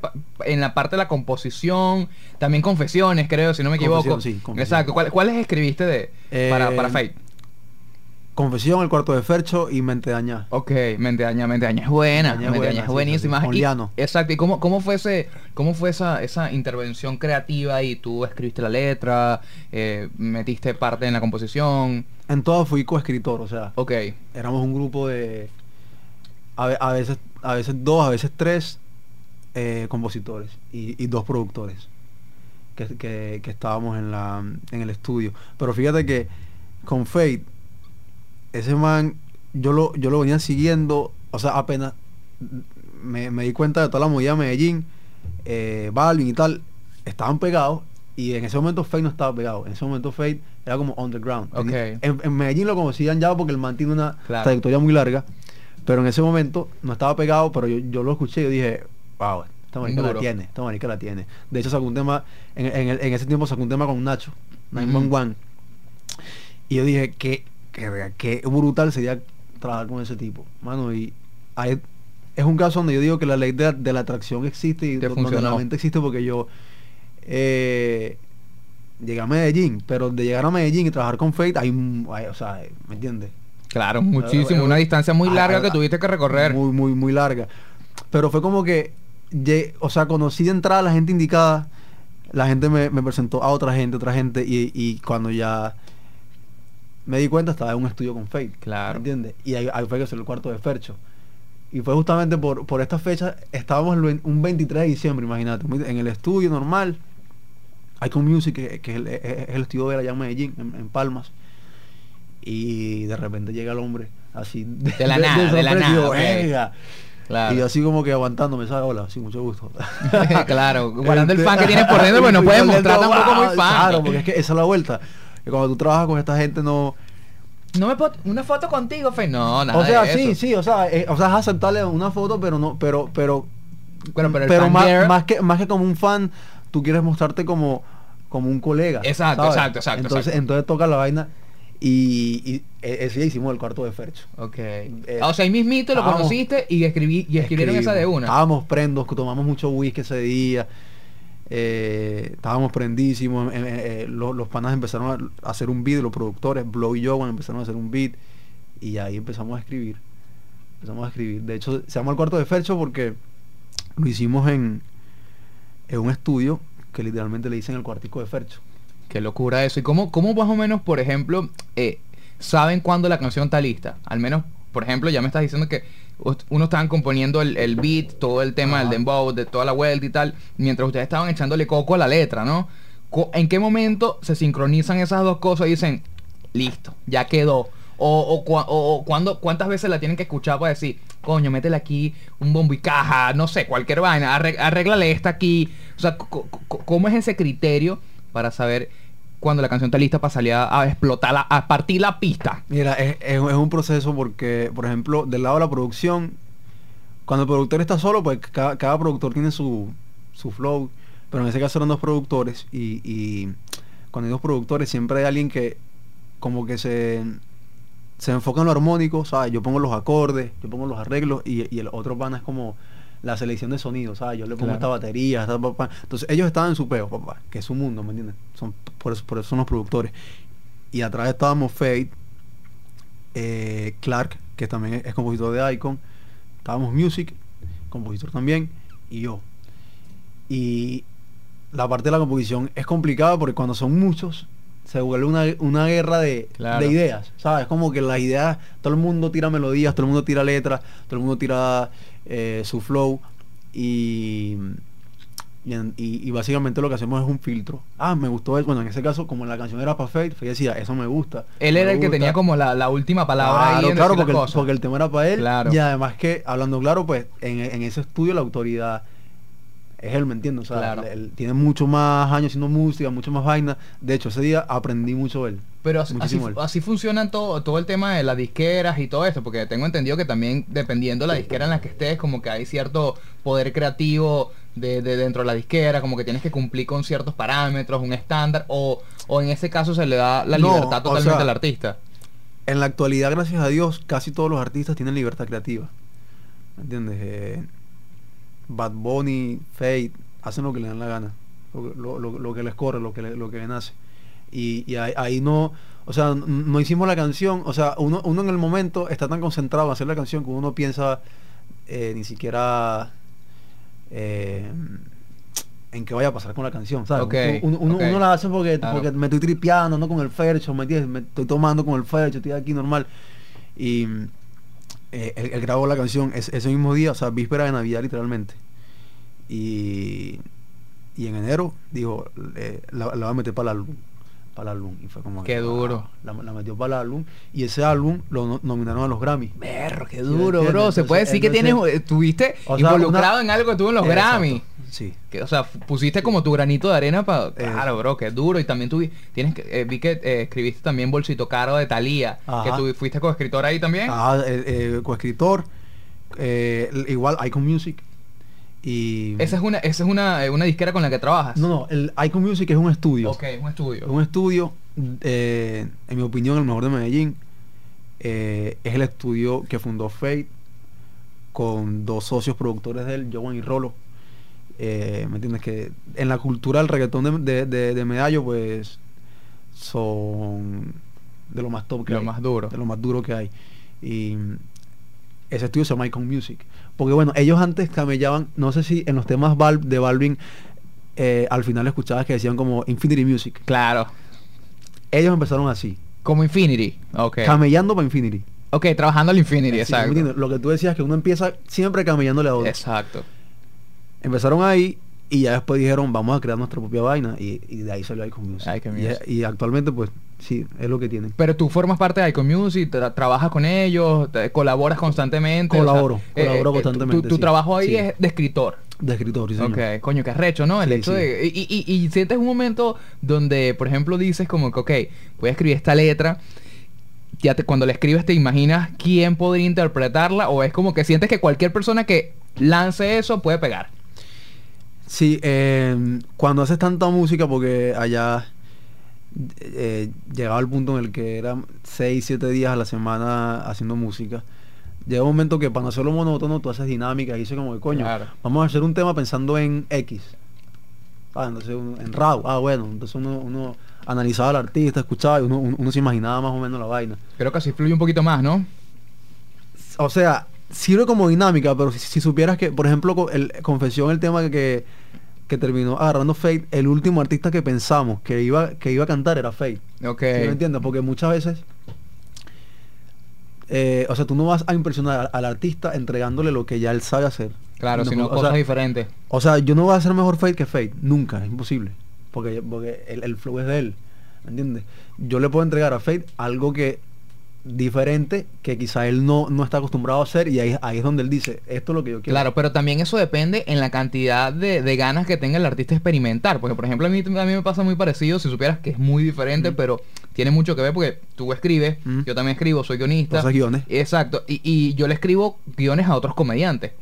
en la parte de la composición, también confesiones, creo, si no me equivoco. Confesión, sí, confesión. Exacto. ¿Cuál- ¿Cuáles escribiste de para, Eh, para Fate? Confesión, el cuarto de Fercho y Mente Dañada. Ok, Mente Daña, Mente Daña es buena, Mente Daña es buena, Daña buenísima. sí, Y- exacto, ¿y cómo, cómo fue ese, cómo fue esa, esa intervención creativa y tú escribiste la letra, eh, metiste parte en la composición? En todas fui coescritor, o sea, Ok, éramos un grupo de a, a veces a veces dos, a veces tres eh, compositores y, y dos productores que, que- que estábamos en la en el estudio. Pero fíjate que con Fate ese man yo lo yo lo venía siguiendo, o sea, apenas me, me di cuenta de toda la movida de Medellín, eh, Balvin y tal, estaban pegados y en ese momento Fate no estaba pegado. En ese momento Fate era como underground. Tenía- Ok. En, en Medellín lo conocían ya porque el man tiene una Claro. trayectoria muy larga, pero en ese momento no estaba pegado, pero yo, yo lo escuché y yo dije, wow, esta marica la tiene, esta marica la tiene. De hecho sacó un tema, en, en el- en ese tiempo sacó un tema con Nacho, 911. Y yo dije, qué, qué, qué brutal sería trabajar con ese tipo. Mano, y hay- es un caso donde yo digo que la ley de, de la atracción existe y donde la mente existe porque yo eh, llegué a Medellín, pero de llegar a Medellín y trabajar con Fate, hay, hay- o sea, ¿me entiendes? claro, muchísimo, eh, una distancia muy ah, larga ah, que tuviste que recorrer. Muy, muy, muy larga. Pero fue como que, o sea, conocí de entrada a la gente indicada, la gente me, me presentó a otra gente, otra gente, y, y cuando ya me di cuenta estaba en un estudio con Fate. Claro. Y ahí, ahí fue que salió el cuarto de Fercho. Y fue justamente por, por esta fecha, estábamos un 23 de diciembre, imagínate, en el estudio normal. Icon Music, que, que es, el, es- es el estudio de allá en Medellín, en, en Palmas. Y de repente llega el hombre, así. De la nada, de la nada, yo, ok. "Venga". Claro. Y yo así como que aguantándome, ¿sabes? Hola, sí, mucho gusto. claro, guardando el Este, fan que tienes por dentro, pues no puedes mostrar tampoco "Wow", muy fan. Claro, porque es que esa es la vuelta. Que cuando tú trabajas con esta gente no... No me puedo, una foto contigo, Fe. No, nada o sea, de sí, eso. sí, o sea, eh, o sea, es aceptarle una foto, pero no, pero, pero, Pero, pero, el más, más que, más que como un fan, tú quieres mostrarte como, como un colega. Exacto, ¿sabes? exacto, exacto, Entonces, exacto. entonces toca la vaina y, y e- ese día hicimos el cuarto de Fercho. Ok. Eh, Ah, o sea, ahí mismito lo estábamos- conociste y escribí y escribieron esa de Escribimos. una. Estábamos prendos, tomamos mucho whisky ese día. Eh, estábamos prendísimos. eh, eh, los, los panas empezaron a, hacer un beat, los productores, Blow y Jovan empezaron a hacer un beat. Y ahí empezamos a escribir. Empezamos a escribir. De hecho, se llama el cuarto de Fercho porque lo hicimos en, en un estudio que literalmente le dicen el cuartico de Fercho. Qué locura eso. ¿Y cómo, cómo más o menos, por ejemplo, saben cuándo la canción está lista? Al menos, por ejemplo, ya me estás diciendo que uno estaban componiendo el, el beat, todo el tema del dembow, de toda la vuelta y tal, mientras ustedes estaban echándole coco a la letra, ¿no? ¿En qué momento se sincronizan esas dos cosas y dicen, listo, ya quedó? O, o, cua- o- o cuándo- cuántas veces la tienen que escuchar para decir, coño, métele aquí un bombo y caja, no sé, cualquier vaina, arreg- arréglale esta aquí. O sea, ¿cómo es ese criterio para saber cuando la canción está lista para salir a, a explotar, a partir la pista? Mira, es, es- es un proceso porque, por ejemplo, del lado de la producción, cuando el productor está solo, pues cada, cada productor tiene su, su flow, pero en ese caso eran dos productores y, y cuando hay dos productores siempre hay alguien que como que se, se enfoca en lo armónico, ¿sabes? Yo pongo los acordes, yo pongo los arreglos y, y el otro pana es como la selección de sonido, ¿sabes? Yo le pongo Claro. esta batería, esta, entonces ellos estaban en su peo, papá, que es su mundo, ¿me entiendes? Son, por, eso, por eso son los productores. Y atrás estábamos Fate, eh, Clark, que también es compositor de Icon, estábamos Music, compositor también, y yo. Y la parte de la composición es complicada porque cuando son muchos, se vuelve una, una guerra de, Claro. de ideas, ¿sabes? Como que las ideas, todo el mundo tira melodías, todo el mundo tira letras, todo el mundo tira eh, su flow y, y, y- básicamente lo que hacemos es un filtro. Ah, me gustó eso. Bueno, en ese caso, como la canción era perfect, yo decía, eso me gusta. Él era el que gusta". tenía como la, la última palabra Claro, ahí en claro, el, porque el tema era para él. Claro. Y además que, hablando claro, pues en, en ese estudio la autoridad es él, ¿me entiendes? O sea, Claro. él, él tiene mucho más años haciendo música, mucho más vaina. De hecho, ese día aprendí mucho de él. Pero así, él. así funciona todo, todo el tema de las disqueras y todo esto, porque tengo entendido que también dependiendo de la disquera en la que estés, como que hay cierto poder creativo de, de dentro de la disquera, como que tienes que cumplir con ciertos parámetros, un estándar, o, o en ese caso se le da la No, libertad o totalmente sea, al artista. En la actualidad, gracias a Dios, casi todos los artistas tienen libertad creativa. ¿Me entiendes? Eh, Bad Bunny, Fate, hacen lo que le dan la gana. Lo, lo- lo- que les corre, lo que, le- lo que les nace. Y, y ahí, ahí no, o sea, no hicimos la canción, o sea, uno, uno en el momento está tan concentrado en hacer la canción que uno no piensa eh, ni siquiera eh, en qué vaya a pasar con la canción, ¿sabes? Uno, uno- ok. uno la hace porque, Claro. porque me estoy tripeando, no con el fercho, ¿me entiendes? Me estoy tomando con el fercho, estoy aquí normal. Y eh, él, él grabó la canción ese, ese mismo día, o sea, víspera de Navidad literalmente. Y, y en enero dijo, eh, la, la va a meter para el álbum. Para el álbum. Y fue como Qué que, duro. La, la metió para el álbum. Y ese álbum lo no- nominaron a los Grammy. Berro, qué duro, bro. Se puede Entonces, decir que tienes, estuviste O sea, involucrado una- en algo que tuvo en los Exacto. Sí. Que, o sea, pusiste como tu granito de arena para... Eh. Claro, bro, qué duro. Y también tú tienes que... eh, vi que eh, escribiste también Bolsito Caro de Thalía. Que tú fuiste coescritor ahí también. Ah, coescritor. igual Icon Music. Y... Esa es una esa es una, una disquera con la que trabajas. No, no, el Icon Music es un estudio. Ok, un estudio. Es un estudio, en mi opinión, el mejor de Medellín. Es el estudio que fundó Fate con dos socios productores de él, Joan y Rolo. Eh, ¿Me entiendes? Que en la cultura del reggaetón de, de, de- de Medallo, pues son de lo más top que Lo hay. más duro. De lo más duro que hay. Y ese estudio se llama Icon Music. Porque bueno, ellos antes camellaban, no sé si en los temas Val- de Balvin, eh, al final escuchabas que decían como Infinity Music. Claro. Ellos empezaron así, Como Infinity. Ok. camellando para Infinity. ok, trabajando al Infinity, Sí, ¿me exacto. Lo que tú decías que uno empieza siempre camellándole a otro. Exacto. Empezaron ahí y ya después dijeron, vamos a crear nuestra propia vaina. Y, y de ahí salió Icon Music. Icon Y- Music. Y, actualmente, pues, sí, es lo que tienen. Pero tú formas parte de Icon Music, tra- trabajas con ellos, te- colaboras constantemente. o sea, Colaboro, colaboro tu- constantemente, Tu, sí, trabajo ahí sí. es de escritor. De escritor, sí, señor. Ok, coño, qué arrecho, ¿no? El Sí, hecho sí. de... Y, y- y sientes un momento donde, por ejemplo, dices como que, ok, voy a escribir esta letra. Ya te, cuando la escribes te imaginas quién podría interpretarla o es como que sientes que cualquier persona que lance eso puede pegar. Sí, eh, cuando haces tanta música, porque allá eh, llegaba el punto en el que eran 6, 7 días a la semana haciendo música. Llega un momento que para no hacerlo monótono, tú haces dinámica y dices como que coño, Claro. vamos a hacer un tema pensando en X. Ah, entonces un- en RAW, ah bueno, entonces uno, uno analizaba al artista, escuchaba y uno, uno- uno se imaginaba más o menos la vaina. Creo que así fluye un poquito más, ¿no? O sea, sirve como dinámica, pero si, si supieras que, por ejemplo, el, Confesión, el tema que, que terminó agarrando Fate, el último artista que pensamos que iba, que iba a cantar era Fate. Ok. ¿Sí me entiendes? Porque muchas veces, eh, o sea, tú no vas a impresionar al, al artista entregándole lo que ya él sabe hacer. Claro, No, sino cosas sea, diferentes. O sea, yo no voy a hacer mejor Fate que Fate, nunca, es imposible. Porque, porque el, el flow es de él, ¿me entiendes? Yo le puedo entregar a Fate algo que diferente que quizá él no, no está acostumbrado a hacer y ahí, ahí es donde él dice, esto es lo que yo quiero. Claro, pero también eso depende en la cantidad de, de ganas que tenga el artista experimentar. Porque, por ejemplo, a mí, a mí me pasa muy parecido, si supieras que es muy diferente, Mm. pero tiene mucho que ver porque tú escribes, Mm. yo también escribo, soy guionista. Guiones. Exacto, y, y yo le escribo guiones a otros comediantes.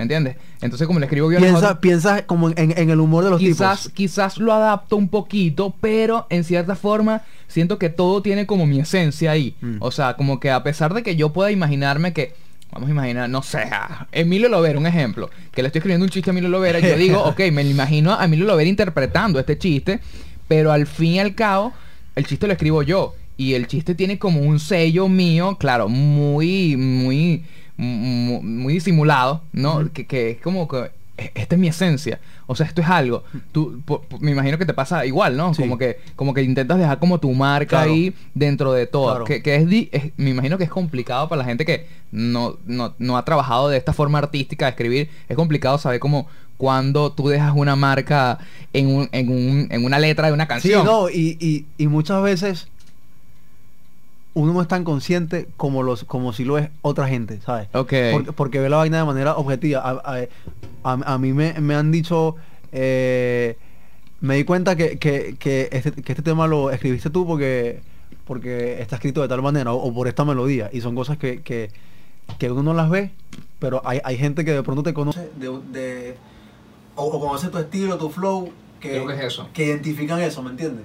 ¿Me entiendes? Entonces, como le escribo guiones Piensa, piensa como en, en el humor de los quizás, tipos. quizás lo adapto un poquito, pero en cierta forma siento que todo tiene como mi esencia ahí. Mm. O sea, como que a pesar de que yo pueda imaginarme que, vamos a imaginar, no sé, a Emilio Lovera, un ejemplo, que le estoy escribiendo un chiste a Emilio Lovera, y yo digo, ok, me lo imagino a Emilio Lovera interpretando este chiste, pero al fin y al cabo, el chiste lo escribo yo. Y el chiste tiene como un sello mío, claro, muy, muy, mu- muy disimulado, ¿no? Que, que es como que e- esta es mi esencia. O sea, esto es algo. Tú, po- po- me imagino que te pasa igual, ¿no? Sí. Como que como que intentas dejar como tu marca Claro. ahí dentro de todo. Claro. Que, que es, di- es- me imagino que es complicado para la gente que no, no, no ha trabajado de esta forma artística de escribir. Es complicado saber cómo cuando tú dejas una marca en, un, en, un, en una letra de una Sí, canción. no, y, y, y muchas veces uno no es tan consciente como los como si lo es otra gente, ¿sabes? Porque, porque ve la vaina de manera objetiva. A, a- a- a mí me, me han dicho, eh, me di cuenta que, que, que, este, que este tema lo escribiste tú porque porque está escrito de tal manera o, o por esta melodía. Y son cosas que, que, que uno no las ve, pero hay, hay gente que de pronto te conoce de, de o, o conoce tu estilo, tu flow, que, Creo que es eso. que identifican eso, ¿me entiendes?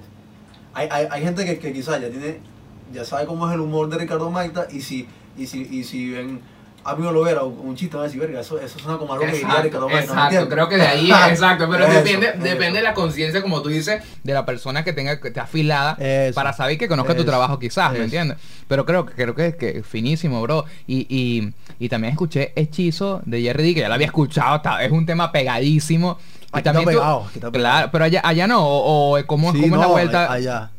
Hay, hay, hay gente que, que quizás ya tiene, ya sabe cómo es el humor de Ricardo Maita y si, y si, y si ven amigo Lovera o un chiste van a decir, verga, eso, eso suena como algo que diría Ricardo Maita, ¿me exacto, creo que de ahí, exacto, pero Eso, depende, eso. depende de la conciencia, como tú dices, de la persona que tenga que esté afilada Eso. para saber que conozca tu trabajo quizás, ¿me entiendes? Pero creo que creo que es que finísimo, bro. Y, y, y también escuché Hechizo de Jerry D, que ya lo había escuchado, es un tema pegadísimo. Y Aquí está tú- pegado, aquí está claro, pero allá, allá no, o, o cómo, Sí, cómo es la no, vuelta. Allá.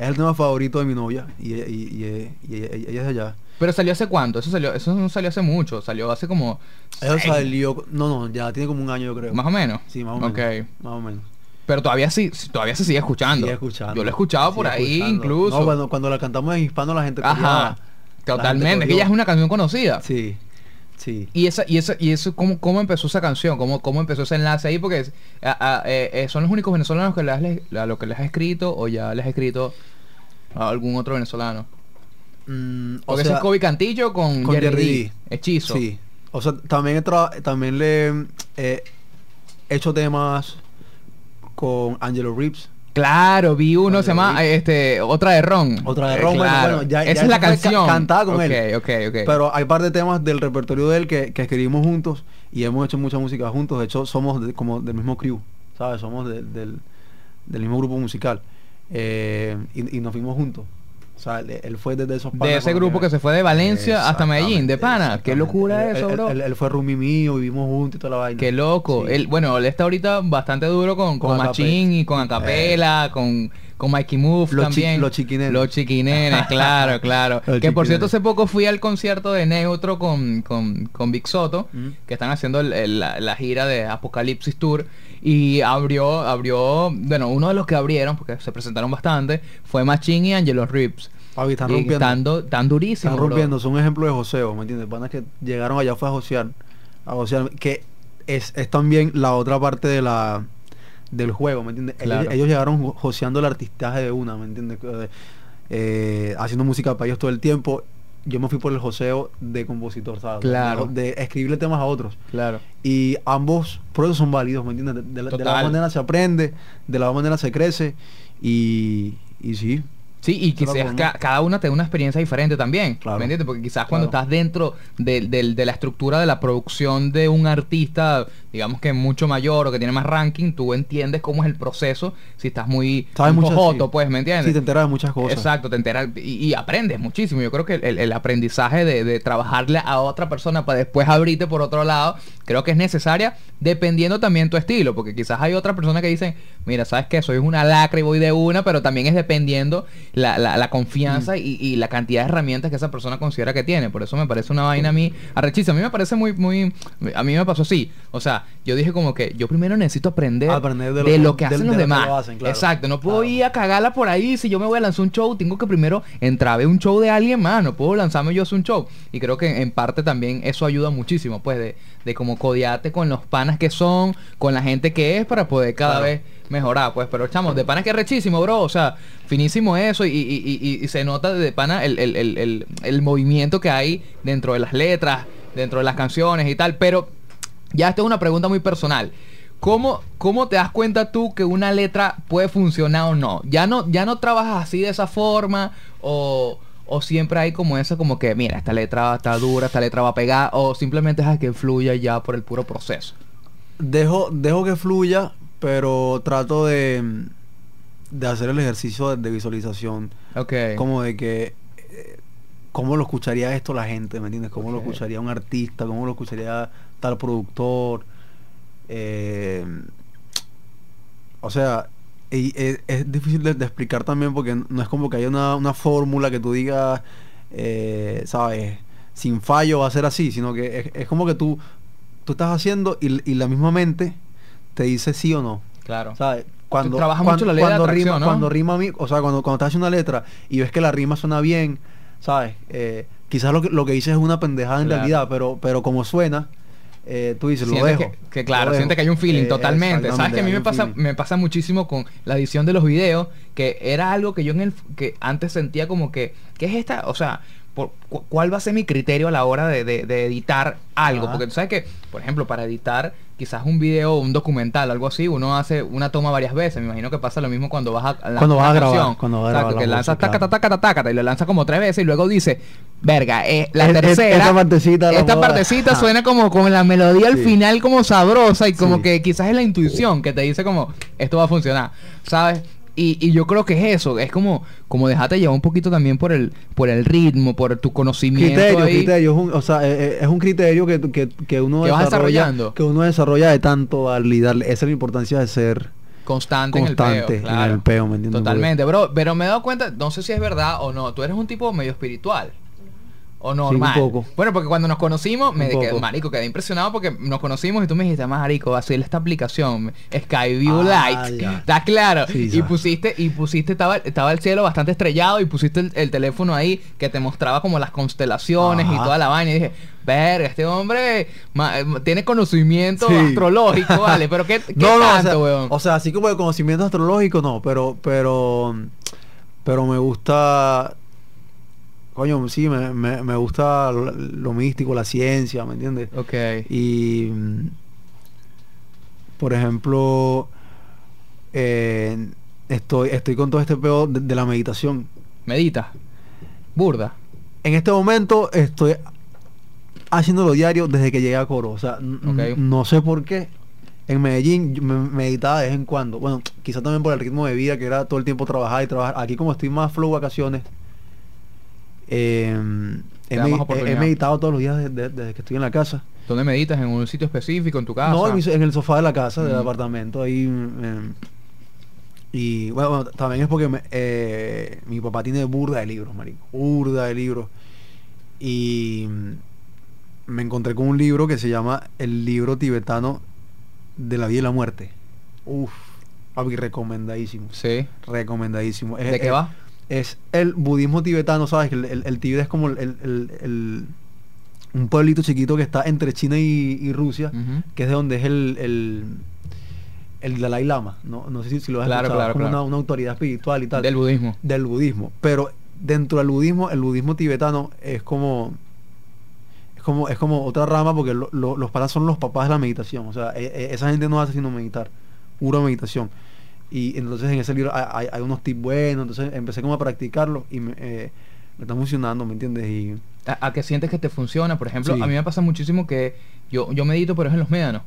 Es el tema favorito de mi novia y, y, y- y- y ella es allá. Pero salió hace cuánto, eso salió, eso no salió hace mucho, salió hace como Eso seis, salió, no, no, ya tiene como un año yo creo. más o menos. Sí, más o menos. Ok. Más o menos. Pero todavía sí, todavía se sigue escuchando. Sigue escuchando. Yo lo he escuchado por ahí escuchando. incluso. No, cuando, cuando la cantamos en hispano la gente Ajá. Totalmente, es que ya es una canción conocida. Sí, sí. Y esa, y esa, y eso, ¿cómo, cómo empezó esa canción? ¿Cómo, cómo empezó ese enlace ahí? Porque es- a- a- eh, eh, son los únicos venezolanos que les, a lo que les has escrito o ya les has escrito a algún otro venezolano. Mm, o Porque sea, es Kobe Cantillo con, con Jerry, Jerry D. D. Hechizo. Sí. O sea, también, he también le he hecho temas con Angelo Reeves. Claro, vi uno, se llama Reeves. este, Otra de Ron. Otra de Eh, Ron, bueno, claro. bueno, ya- Esa ya es la ca- canción. cantada con él. Ok, ok, Pero hay par de temas del repertorio de él que, que escribimos juntos y hemos hecho mucha música juntos. De hecho, somos de- como del mismo crew, ¿sabes? Somos de- del, del mismo grupo musical. Eh, y, y nos fuimos juntos. O sea, él, él fue desde esos De ese grupo que se fue de Valencia hasta Medellín, de pana. Qué locura Él- eso, bro. Él, él fue roomie mío, vivimos juntos y toda la vaina. Qué loco. Sí. Él, bueno, él está ahorita bastante duro con, con, Con Machín y con Acapela, con, con Mikey Move Los chi- también. los chiquinenes. Los chiquinenes, claro, claro. Los que por cierto, hace poco fui al concierto de Neutro con, con, con Big Soto, Mm. que están haciendo el- el- la, la gira de Apocalipsis Tour. Y abrió, abrió, bueno, uno de los que abrieron, porque se presentaron bastante, fue Machín y Angelo Rips. Papi, están Y rompiendo. Están, do- están durísimos. Están bro. rompiendo, son un ejemplo de joseo, ¿me entiendes? Panas que llegaron allá fue a josear, a josear, que es, es también la otra parte de la del juego, ¿me entiendes? Ellos- Claro. Ellos, llegaron jo- joseando el artistaje de una, ¿me entiendes? Eh, haciendo música para ellos todo el tiempo. Yo me fui por el joseo de compositor, ¿sabes? Claro. De, de escribirle temas a otros. Claro. Y ambos procesos son válidos, ¿me entiendes? De, de la, de la manera se aprende, de la manera se crece y, y sí. Sí, y quizás cada una te da una experiencia diferente también. Claro. ¿Me entiendes? Porque quizás cuando Claro. estás dentro de, de la estructura de la producción de un artista, digamos que mucho mayor o que tiene más ranking, tú entiendes cómo es el proceso. Si estás muy Sabes muchas- sí. pues, ¿me entiendes? Sí, te enteras de muchas cosas. Exacto, te enteras y, y aprendes muchísimo. Yo creo que el, el aprendizaje de, de trabajarle a otra persona para después abrirte por otro lado, creo que es necesaria dependiendo también tu estilo, porque quizás hay otras personas que dicen, mira, ¿sabes qué? Soy una lacra y voy de una, pero también es dependiendo la, la- la confianza y, y la cantidad de herramientas que esa persona considera que tiene. Por eso me parece una vaina a mí arrechísima. A mí me parece muy, muy... A mí me pasó así. O sea, yo dije como que yo primero necesito aprender, Aprender de de, lo- que hacen de los demás. lo hacen, claro. Exacto, no puedo Claro. ir a cagarla por ahí. Si yo me voy a lanzar un show, tengo que primero entrar a ver un show de alguien más. No puedo lanzarme yo a hacer un show. Y creo que en parte también eso ayuda muchísimo, pues, de, de como codearte con los panas que son, con la gente que es, para poder cada Claro. vez mejorar. Pues, pero chamos, de panas que es rechísimo, bro. O sea, finísimo eso. Y, y- y- se nota de pana el- el- el- el movimiento que hay dentro de las letras, dentro de las canciones y tal. Pero ya esto es una pregunta muy personal. ¿Cómo, ¿Cómo te das cuenta tú que una letra puede funcionar o no? ¿Ya no, ya no trabajas así de esa forma? ¿O, o siempre hay como esa como que, mira, esta letra está dura, esta letra va a pegar? ¿O simplemente dejas que fluya ya por el puro proceso? Dejo, dejo que fluya, pero trato de, de hacer el ejercicio de, de visualización. Ok. Como de que, ¿cómo lo escucharía esto la gente? ¿Me entiendes? ¿Cómo lo escucharía un artista? ¿Cómo lo escucharía tal productor? Eh, o sea, y, eh, es difícil de, de explicar también porque no es como que haya una, una fórmula que tú digas, eh, ¿sabes? Sin fallo va a ser así, sino que es, es como que tú, tú estás haciendo y, y la misma mente te dice sí o no. Claro. ¿Sabes? Cuando, trabajas cuan- mucho la de cuando atracción, rima, ¿no? cuando rima a mí, o sea, cuando, cuando estás haciendo una letra y ves que la rima suena bien, ¿sabes? Eh, quizás lo que, lo que dices es una pendejada en Claro. realidad, pero, pero como suena, eh, tú dices, lo dejo. que, claro, siente que hay un feeling Eh, totalmente. ¿Sabes que a mí me pasa, feeling. me pasa muchísimo con la edición de los videos? Que era algo que yo en el que antes sentía como que, ¿qué es esta? O sea, por, cu- ¿cuál va a ser mi criterio a la hora de, de- de editar algo? Porque tú sabes que, por ejemplo, para editar quizás un video, un documental, algo así, uno hace una toma varias veces. Me imagino que pasa lo mismo cuando vas a Cuando vas a grabar, cuando vas a grabar que lanzas taca, taca, taca, taca, y lo lanzas como tres veces y luego dice, verga, eh, la tercera. esta partecita esta moda". partecita suena como con la melodía al final como sabrosa y como que quizás es la intuición que te dice como, esto va a funcionar, ¿sabes? Y, y yo creo que es eso, es como, como dejarte llevar un poquito también por el, por el ritmo, por tu conocimiento criterio, ahí. criterio, es un, o sea, eh, eh, es un criterio que, que, que uno desarrolla, desarrollando. que uno desarrolla de tanto y darle. Esa es la importancia de ser constante, constante en el peo. en claro. el peo, ¿me entiendes? Totalmente, bro. Pero me he dado cuenta, no sé si es verdad o no. Tú eres un tipo medio espiritual. O normal. poco. Bueno, porque cuando nos conocimos, me quedé, marico, quedé impresionado porque nos conocimos y tú me dijiste, más marico, hacer esta aplicación, Skyview Ah, Light. ya. ¿Está claro? Sí, y pusiste, y pusiste, estaba, estaba el cielo bastante estrellado y pusiste el, el teléfono ahí que te mostraba como las constelaciones y toda la vaina. Y dije, verga, este hombre ma- tiene conocimiento Sí. astrológico, vale. Pero qué, qué no, no, tanto, o sea, weón. o sea, así como de conocimiento astrológico, no, pero, pero, pero me gusta, coño, sí, me, me, me gusta lo, lo místico, la ciencia, ¿me entiendes? ok. Y, mm, por ejemplo, eh, estoy, estoy con todo este pedo de, de la meditación. Medita. Burda. En este momento estoy haciéndolo diario desde que llegué a Coro. O sea, no sé por qué. En Medellín yo me meditaba de vez en cuando. Bueno, quizá también por el ritmo de vida que era todo el tiempo trabajar y trabajar. Aquí como estoy más flow vacaciones, eh, Te he, meditado todos los días de- de- desde que estoy en la casa. ¿Dónde meditas? ¿En un sitio específico? ¿En tu casa? No, en, el sofá de la casa, del Mm. apartamento, ahí. mm, y bueno, bueno, también es porque me- eh, mi papá tiene burda de libros, marico. Burda de libros. Y mm, me encontré con un libro que se llama El libro tibetano de la vida y la muerte. Uf, papi, recomendadísimo. Sí. Recomendadísimo. Es- ¿De qué es- va? Es el budismo tibetano, ¿sabes? Que El, el, el Tíbet es como el, el- el- el- un pueblito chiquito que está entre China y, y Rusia que es de donde es el, el, el Dalai Lama, ¿no? No sé si, si lo has Claro, escuchado, claro, como claro. Una, una autoridad espiritual y tal. Del budismo. del budismo. Pero dentro del budismo, el budismo tibetano es como es como, es como otra rama porque lo- lo- los paras son los papás de la meditación. O sea, e- e- esa gente no hace sino meditar, pura meditación. Y entonces en ese libro hay, hay- unos tips buenos, entonces empecé como a practicarlo y me, eh, me está funcionando, ¿me entiendes? Y ¿A, a que sientes que te funciona? Por ejemplo, Sí. a mí me pasa muchísimo que yo, yo medito, pero es en los médanos.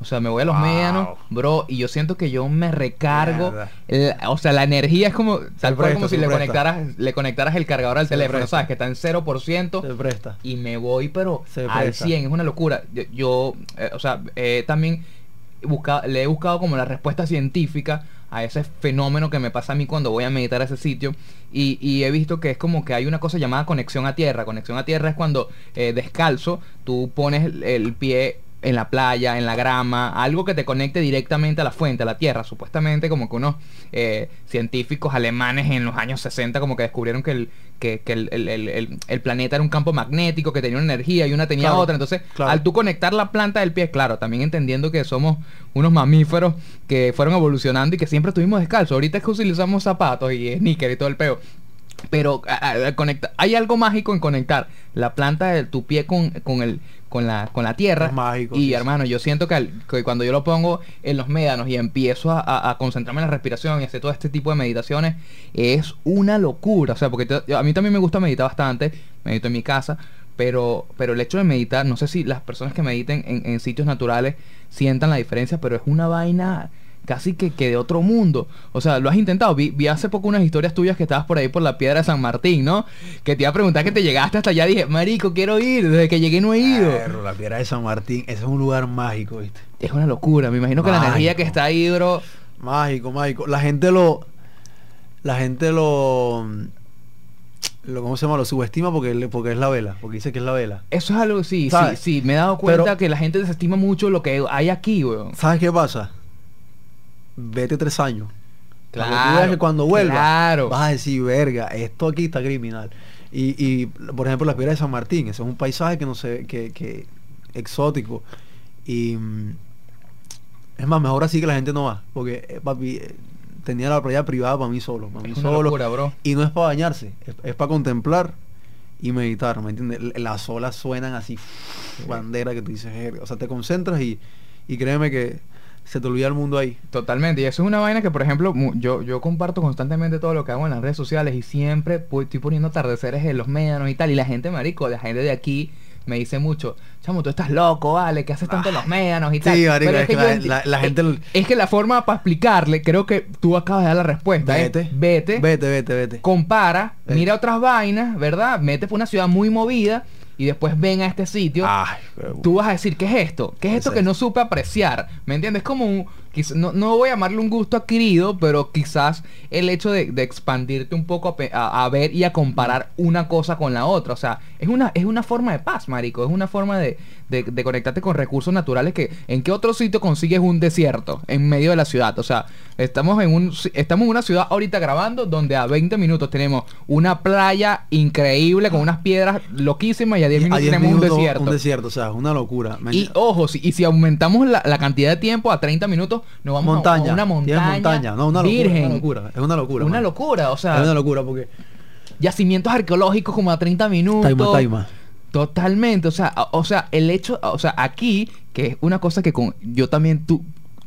O sea, me voy a los Wow. médanos, bro, y yo siento que yo me recargo. El- o sea, la energía es como tal cual como si le presta. conectaras, le conectaras el cargador al Se teléfono, presta. ¿sabes? Que está en 0% se presta. y me voy, pero Se al presta. 100, es una locura. Yo, yo, eh, o sea, eh, también busca- le he buscado como la respuesta científica a ese fenómeno que me pasa a mí cuando voy a meditar a ese sitio y, he visto que es como que hay una cosa llamada conexión a tierra. Conexión a tierra es cuando eh, descalzo tú pones el pie en la playa, en la grama, algo que te conecte directamente a la fuente, a la tierra. Supuestamente como que unos eh, científicos alemanes en los años 60 como que descubrieron que el, que, que el, el- el- planeta era un campo magnético, que tenía una energía y una tenía Claro, otra. Entonces, claro. al tú conectar la planta del pie, claro, también entendiendo que somos unos mamíferos que fueron evolucionando y que siempre estuvimos descalzos. Ahorita es que utilizamos zapatos y sneaker y todo el peo. Pero a- a- a conecta- hay algo mágico en conectar la planta de tu pie con, con el con la, con la tierra. Mágico, y sí, sí. hermano, yo siento que, al- que cuando yo lo pongo en los médanos y empiezo a, a- a concentrarme en la respiración y hacer todo este tipo de meditaciones, es una locura. O sea, porque te- a mí también me gusta meditar bastante, medito en mi casa, pero, pero el hecho de meditar, no sé si las personas que mediten en, en sitios naturales sientan la diferencia, pero es una vaina casi que, que de otro mundo. O sea, lo has intentado. Vi, vi hace poco unas historias tuyas que estabas por ahí por la piedra de San Martín, ¿no? Que te iba a preguntar que te llegaste hasta allá. Dije, marico, quiero ir. Desde que llegué no he ido. La piedra de San Martín, ese es un lugar mágico, ¿viste? Es una locura. Me imagino que la energía que está ahí, bro. Mágico, mágico. La gente lo. La gente lo. lo ¿Cómo se llama? Lo subestima porque, le- porque es la vela. Porque dice que es la vela. Eso es algo, sí, sí, sí. Me he dado cuenta Pero- que la gente desestima mucho lo que hay aquí, weón. ¿Sabes qué pasa? Vete tres años. Para que tú Claro, veas que cuando vuelvas, claro. vas a decir, verga, esto aquí está criminal. Y, y por ejemplo, la piedra de San Martín, ese es un paisaje que no sé, que, que exótico. Y mm, es más, mejor así que la gente no va. Porque, eh, papi, eh, tenía la playa privada para mí solo. Para mí Es solo. locura, bro. Y no es para bañarse, es, para contemplar y meditar, ¿me entiendes? Las olas suenan así, bandera que tú dices, o sea, te concentras y, y créeme que se te olvida el mundo ahí. Totalmente. Y eso es una vaina que, por ejemplo, yo, yo comparto constantemente todo lo que hago en las redes sociales y siempre estoy poniendo atardeceres en los médanos y tal. Y la gente, marico, la gente de aquí me dice mucho, chamo, tú estás loco, vale, que haces tanto en los médanos y sí, tal. marico, es que la- gente- Es, que la forma para explicarle, creo que tú acabas de dar la respuesta. es, Vete. vete, Vete, vete, vete. compara, Eh. mira otras vainas, ¿verdad? Mete por una ciudad muy movida y después ven a este sitio. Ay, Tú vas a decir, ¿qué es esto? ¿Qué es esto Es que no supe apreciar? ¿Me entiendes? Es como un... No, no voy a llamarle un gusto adquirido, pero quizás el hecho de, de expandirte un poco a, pe- a- a ver y a comparar una cosa con la otra. O sea, es una, es una forma de paz, marico. Es una forma de, de- de conectarte con recursos naturales que... ¿En qué otro sitio consigues un desierto en medio de la ciudad? O sea, estamos en, un, estamos en una ciudad ahorita grabando donde a 20 minutos tenemos una playa increíble con unas piedras loquísimas y a 10 Y minutos 10 tenemos minutos, un desierto. Un desierto, o sea, una locura. Y ojo, si, y si aumentamos la, la cantidad de tiempo a 30 minutos, nos vamos a- montaña. a, una montaña, montaña. No, una locura, virgen. una locura. Es una locura. Una locura, o sea, Es una locura porque... yacimientos arqueológicos como a 30 minutos. Taima, taima. Totalmente, o sea, o sea, el hecho, o sea, aquí, que es una cosa que con, yo también tú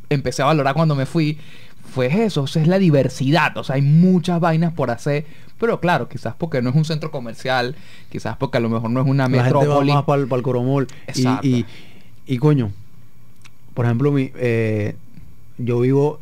empecé a valorar cuando me fui, fue eso, o sea, es la diversidad, o sea, hay muchas vainas por hacer, pero claro, quizás porque no es un centro comercial, quizás porque a lo mejor no es una La gente va metrópoli. más para el Coromol. Y, Exacto. y, y, coño, por ejemplo, mi, eh, yo vivo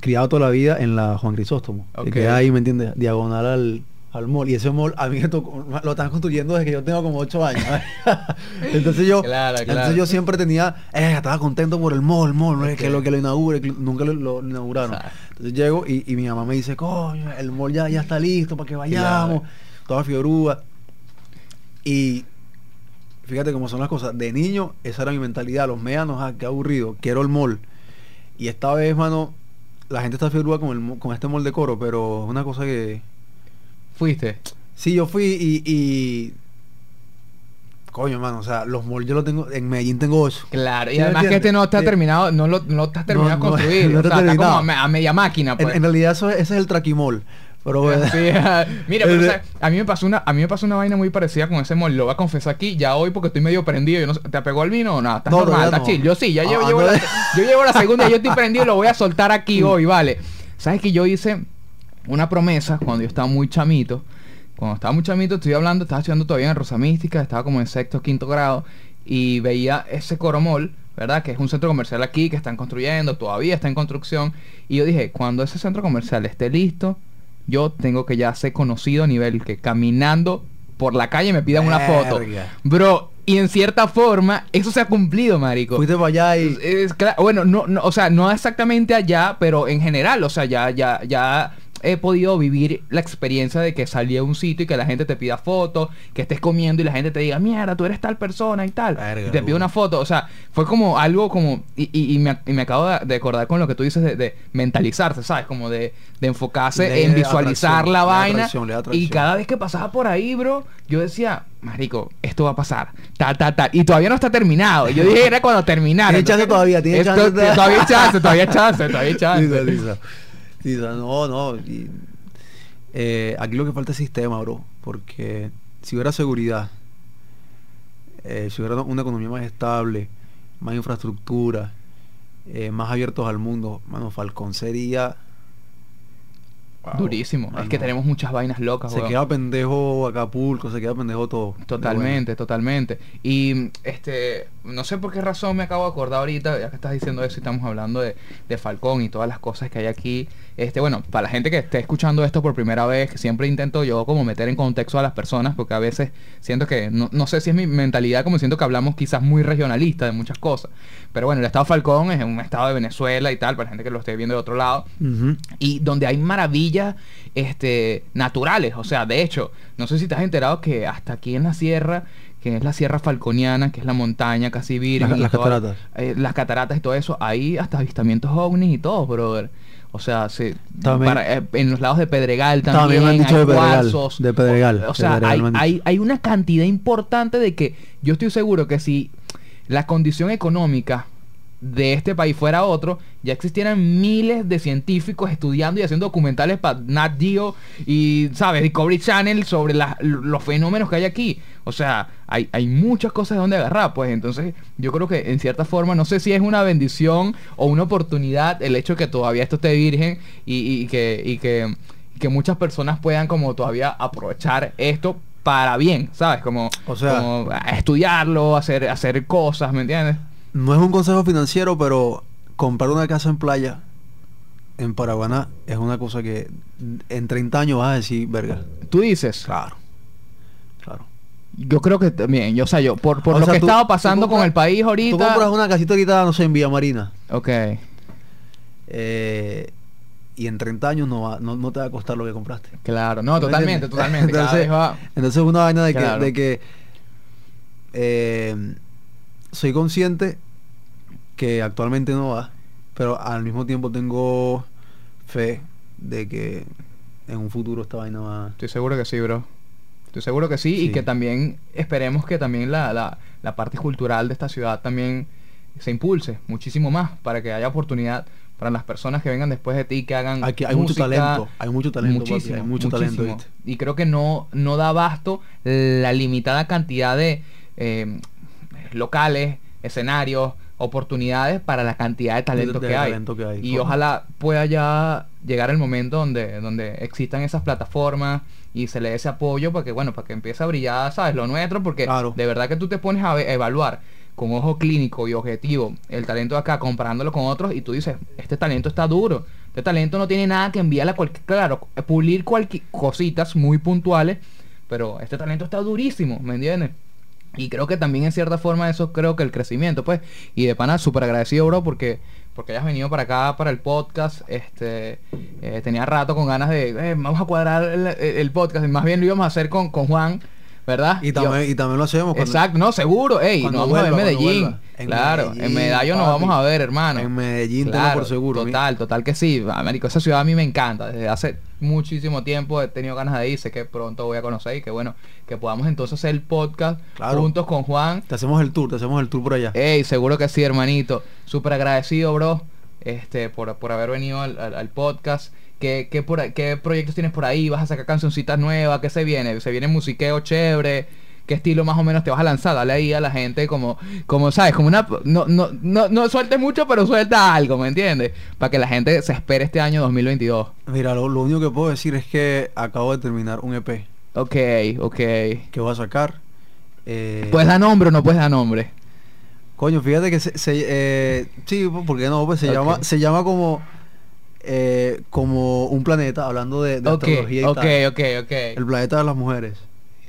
criado toda la vida en la Juan Crisóstomo. Ok. Que queda ahí, ¿me entiendes? Diagonal al, al mall. Y ese mall a mí me tocó- lo están construyendo desde que yo tengo como 8 años. entonces yo Claro, entonces yo siempre tenía, eh, estaba contento por el mall, mall, ¿no? Ok. que lo que lo inaugure, que nunca lo, lo inauguraron. Entonces llego y, y mi mamá me dice, coño, el mall ya, ya está listo para que vayamos. Claro. Toda fiorúa. Y fíjate cómo son las cosas. De niño, esa era mi mentalidad. Los médanos, ah, qué aburrido. Quiero el mall. Y esta vez, mano, la gente está fiorúa con, el, con este mall de coro, pero es una cosa que... Fuiste. Sí, yo fui y... y... Coño, mano, o sea, los malls yo los tengo... En Medellín tengo ocho. Claro, y ¿Sí me además que este no está Sí. terminado, no lo no está terminado No, de no, construir, no o sea, está como a, me- a media máquina, En, pues. en realidad eso, ese es el traquimol. Pero bueno. Sí. Mira, pero, o Eh, sea, a mí me pasó una a mí me pasó una vaina muy parecida con ese mall, lo voy a confesar aquí, ya hoy porque estoy medio prendido, yo no sé, ¿te apegó el vino o nada? ¿Estás No, normal? todavía ¿Estás no. chill? Yo sí, ya Ah, llevo, ah, llevo la, yo llevo la segunda, yo estoy prendido y lo voy a soltar aquí hoy, vale. ¿Sabes que yo hice una promesa cuando yo estaba muy chamito? Cuando estaba muy chamito, estoy hablando, estaba estudiando todavía en Rosa Mística, estaba como en sexto, quinto grado, y veía ese coromol, ¿verdad? Que es un centro comercial aquí que están construyendo, todavía está en construcción. Y yo dije, cuando ese centro comercial esté listo, yo tengo que ya ser conocido a nivel que caminando por la calle me pidan una foto. Bro, y en cierta forma, eso se ha cumplido, marico. Fuiste para allá y... Es bueno, no, no, o sea, no exactamente allá, pero en general, o sea, ya, ya, ya he podido vivir la experiencia de que salí a un sitio y que la gente te pida fotos, que estés comiendo y la gente te diga, mierda, tú eres tal persona y tal. Verga, y te pide una foto. O sea, fue como algo como. Y, y- y me, y me acabo de, acordar con lo que tú dices de, de mentalizarse, ¿sabes? Como de, de enfocarse en visualizar la vaina. atracción, y cada vez que pasaba por ahí, bro, yo decía, marico, esto va a pasar. Ta, ta, ta. Y todavía no está terminado. Yo dije, era cuando terminara. Tiene chance todavía, tiene chance todavía. Chance, todavía chance, todavía chance. No, no. eh, aquí lo que falta es sistema, bro. Porque si hubiera seguridad, eh, si hubiera una economía más estable, más infraestructura, eh, más abiertos al mundo, mano, Falcón sería. Wow, Durísimo. Es que tenemos muchas vainas locas, Se weón. queda pendejo Acapulco, se queda pendejo todo. Totalmente, totalmente. Y este, no sé por qué razón me acabo de acordar ahorita, ya que estás diciendo eso y estamos hablando de, de Falcón y todas las cosas que hay aquí. Este, bueno, para la gente que esté escuchando esto por primera vez, que siempre intento yo como meter en contexto a las personas, porque a veces siento que, no, no sé si es mi mentalidad, como siento que hablamos quizás muy regionalista de muchas cosas. Pero bueno, el estado Falcón es un estado de Venezuela y tal, para la gente que lo esté viendo de otro lado y donde hay maravillas este, naturales. O sea, de hecho, no sé si te has enterado que hasta aquí en la sierra, que es la sierra falconiana, que es la montaña casi virgen, Las- las toda- cataratas. eh, las cataratas y todo eso, hay hasta avistamientos ovnis y todo, brother. O sea, para- eh, en los lados de Pedregal también, También me han dicho hay de Pedregal, cuarzos. de Pedregal, O, sea, Pedregal hay, hay, hay una cantidad importante de que yo estoy seguro que si la condición económica de este país fuera otro, ya existieran miles de científicos estudiando y haciendo documentales para Nat Geo y, ¿sabes? Discovery Channel sobre la- los fenómenos que hay aquí. O sea, hay, hay muchas cosas de donde agarrar, pues. Entonces, yo creo que en cierta forma, no sé si es una bendición o una oportunidad el hecho que todavía esto esté virgen y, y que, y que, que muchas personas puedan como todavía aprovechar esto para bien, ¿sabes? Como, O sea- como estudiarlo, hacer, hacer cosas, ¿me entiendes? No es un consejo financiero, pero comprar una casa en playa en Paraguaná es una cosa que en 30 años vas a decir, verga. Tú dices, Claro. Claro. yo creo que también, yo, o sea, yo, por, por O lo sea, que tú- estaba pasando con el país Tú compras ahorita. una casita ahorita, no sé, en Villa Marina. Ok, eh, y en 30 años no, va- no, no te va a costar lo que compraste. claro, no, ¿Me totalmente, totalmente. Entonces, entonces es una vaina de que, de que eh, soy consciente que actualmente no va, pero al mismo tiempo tengo fe de que en un futuro esta vaina va... Estoy seguro que sí, bro. Estoy seguro que sí, y que también esperemos que también la, la, la parte cultural de esta ciudad también se impulse muchísimo más para que haya oportunidad para las personas que vengan después de ti que hagan Aquí hay mucho talento, hay mucho talento, papi, muchísimo, hay mucho talento. ¿viste? y creo que no no da abasto la limitada cantidad de eh, locales escenarios oportunidades para la cantidad de talento, de que, hay. talento que hay, y ojalá pueda ya llegar el momento donde donde existan esas plataformas y se le dé ese apoyo para que bueno para que empiece a brillar sabes lo nuestro porque Claro. de verdad que tú te pones a, evaluar con ojo clínico y objetivo el talento de acá comparándolo con otros y tú dices este talento está duro este talento no tiene nada que enviarle a cualquier claro pulir cualquier cositas muy puntuales pero este talento está durísimo ¿me entiendes? Y creo que también en cierta forma eso creo que el crecimiento, pues. Y de pana, súper agradecido, bro, porque porque hayas venido para acá, para el podcast. Este, eh, tenía rato con ganas de, eh, vamos a cuadrar el, el podcast. Más bien lo íbamos a hacer con, con Juan, ¿verdad? Y también, y también lo hacemos cuando- Exacto, no, seguro. Ey, nos vamos a ver en Medellín. vuelva. En claro, en Medellín, Medallo nos vamos a ver, hermano. En Medellín, Claro, por seguro. Total, total que sí. Américo, esa ciudad a mí me encanta. Desde hace muchísimo tiempo he tenido ganas de ir. Sé que pronto voy a conocer y que bueno, que podamos entonces hacer el podcast Claro. juntos con Juan. Te hacemos el tour, te hacemos el tour por allá. Ey, seguro que sí, hermanito. Súper agradecido, bro, este, por, por haber venido al, al- al podcast. ¿Qué, qué, por, ¿Qué proyectos tienes por ahí? ¿Vas a sacar cancioncitas nuevas? ¿Qué se viene? ¿Se viene musiqueo chévere? ¿Qué estilo más o menos te vas a lanzar? Dale ahí a la gente como, como sabes, como una... No, no, no, no sueltes mucho, pero suelta algo, ¿me entiendes? Para que la gente se espere este año 2022. Mira, lo, lo único que puedo decir es que acabo de terminar un EP Ok, ok. que voy a sacar. Eh, ¿Puedes dar nombre o no puedes dar nombre? Coño, fíjate que se, se- eh, sí, ¿por qué no? Pues se llama, se llama como eh, como un planeta, hablando de, de astrología y tal. El planeta de las mujeres.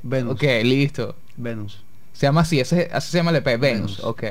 Venus. Ok, listo. Venus. Se llama así, ese, así se llama el EP, Venus. Venus. Ok.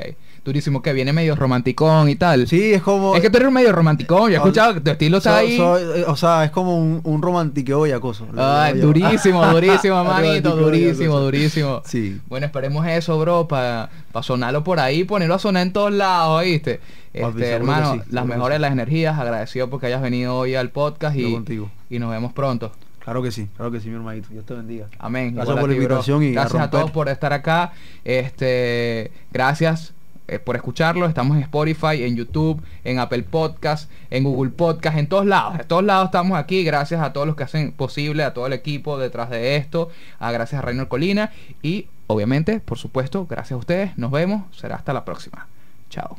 Durísimo, que viene medio romanticón y tal. Sí, es como. Es que tú eres medio romanticón, yo he escuchado que tu estilo está so- ahí. so- eh, o sea, es como un, un romantiqueo y acoso. Ay, durísimo, durísimo, manito, durísimo, durísimo. Sí. Bueno, esperemos eso, bro, para sonarlo por ahí, ponerlo a sonar en todos lados. Papi, Este, hermano, sí, las mejores sí. las energías, agradecido porque hayas venido hoy al podcast y, contigo. y nos vemos pronto. Claro que sí, claro que sí, mi hermanito. Dios te bendiga. Amén. Gracias a por la invitación y a gracias a, romper. todos por estar acá. Este, gracias eh, por escucharlo. Estamos en Spotify, en YouTube, en Apple Podcast, en Google Podcast, en todos lados. En todos lados estamos aquí. Gracias a todos los que hacen posible, a todo el equipo detrás de esto. A gracias a Reynor Colina y obviamente, por supuesto, gracias a ustedes. Nos vemos. Será hasta la próxima. Chao.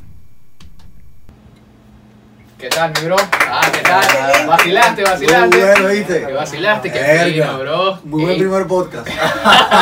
¿Qué tal, mi bro? Ah, ¿qué tal? Vacilaste, vacilaste. Muy bueno, ¿viste? Te vacilaste, qué Verga. fino, bro. Muy buen Ey. primer podcast.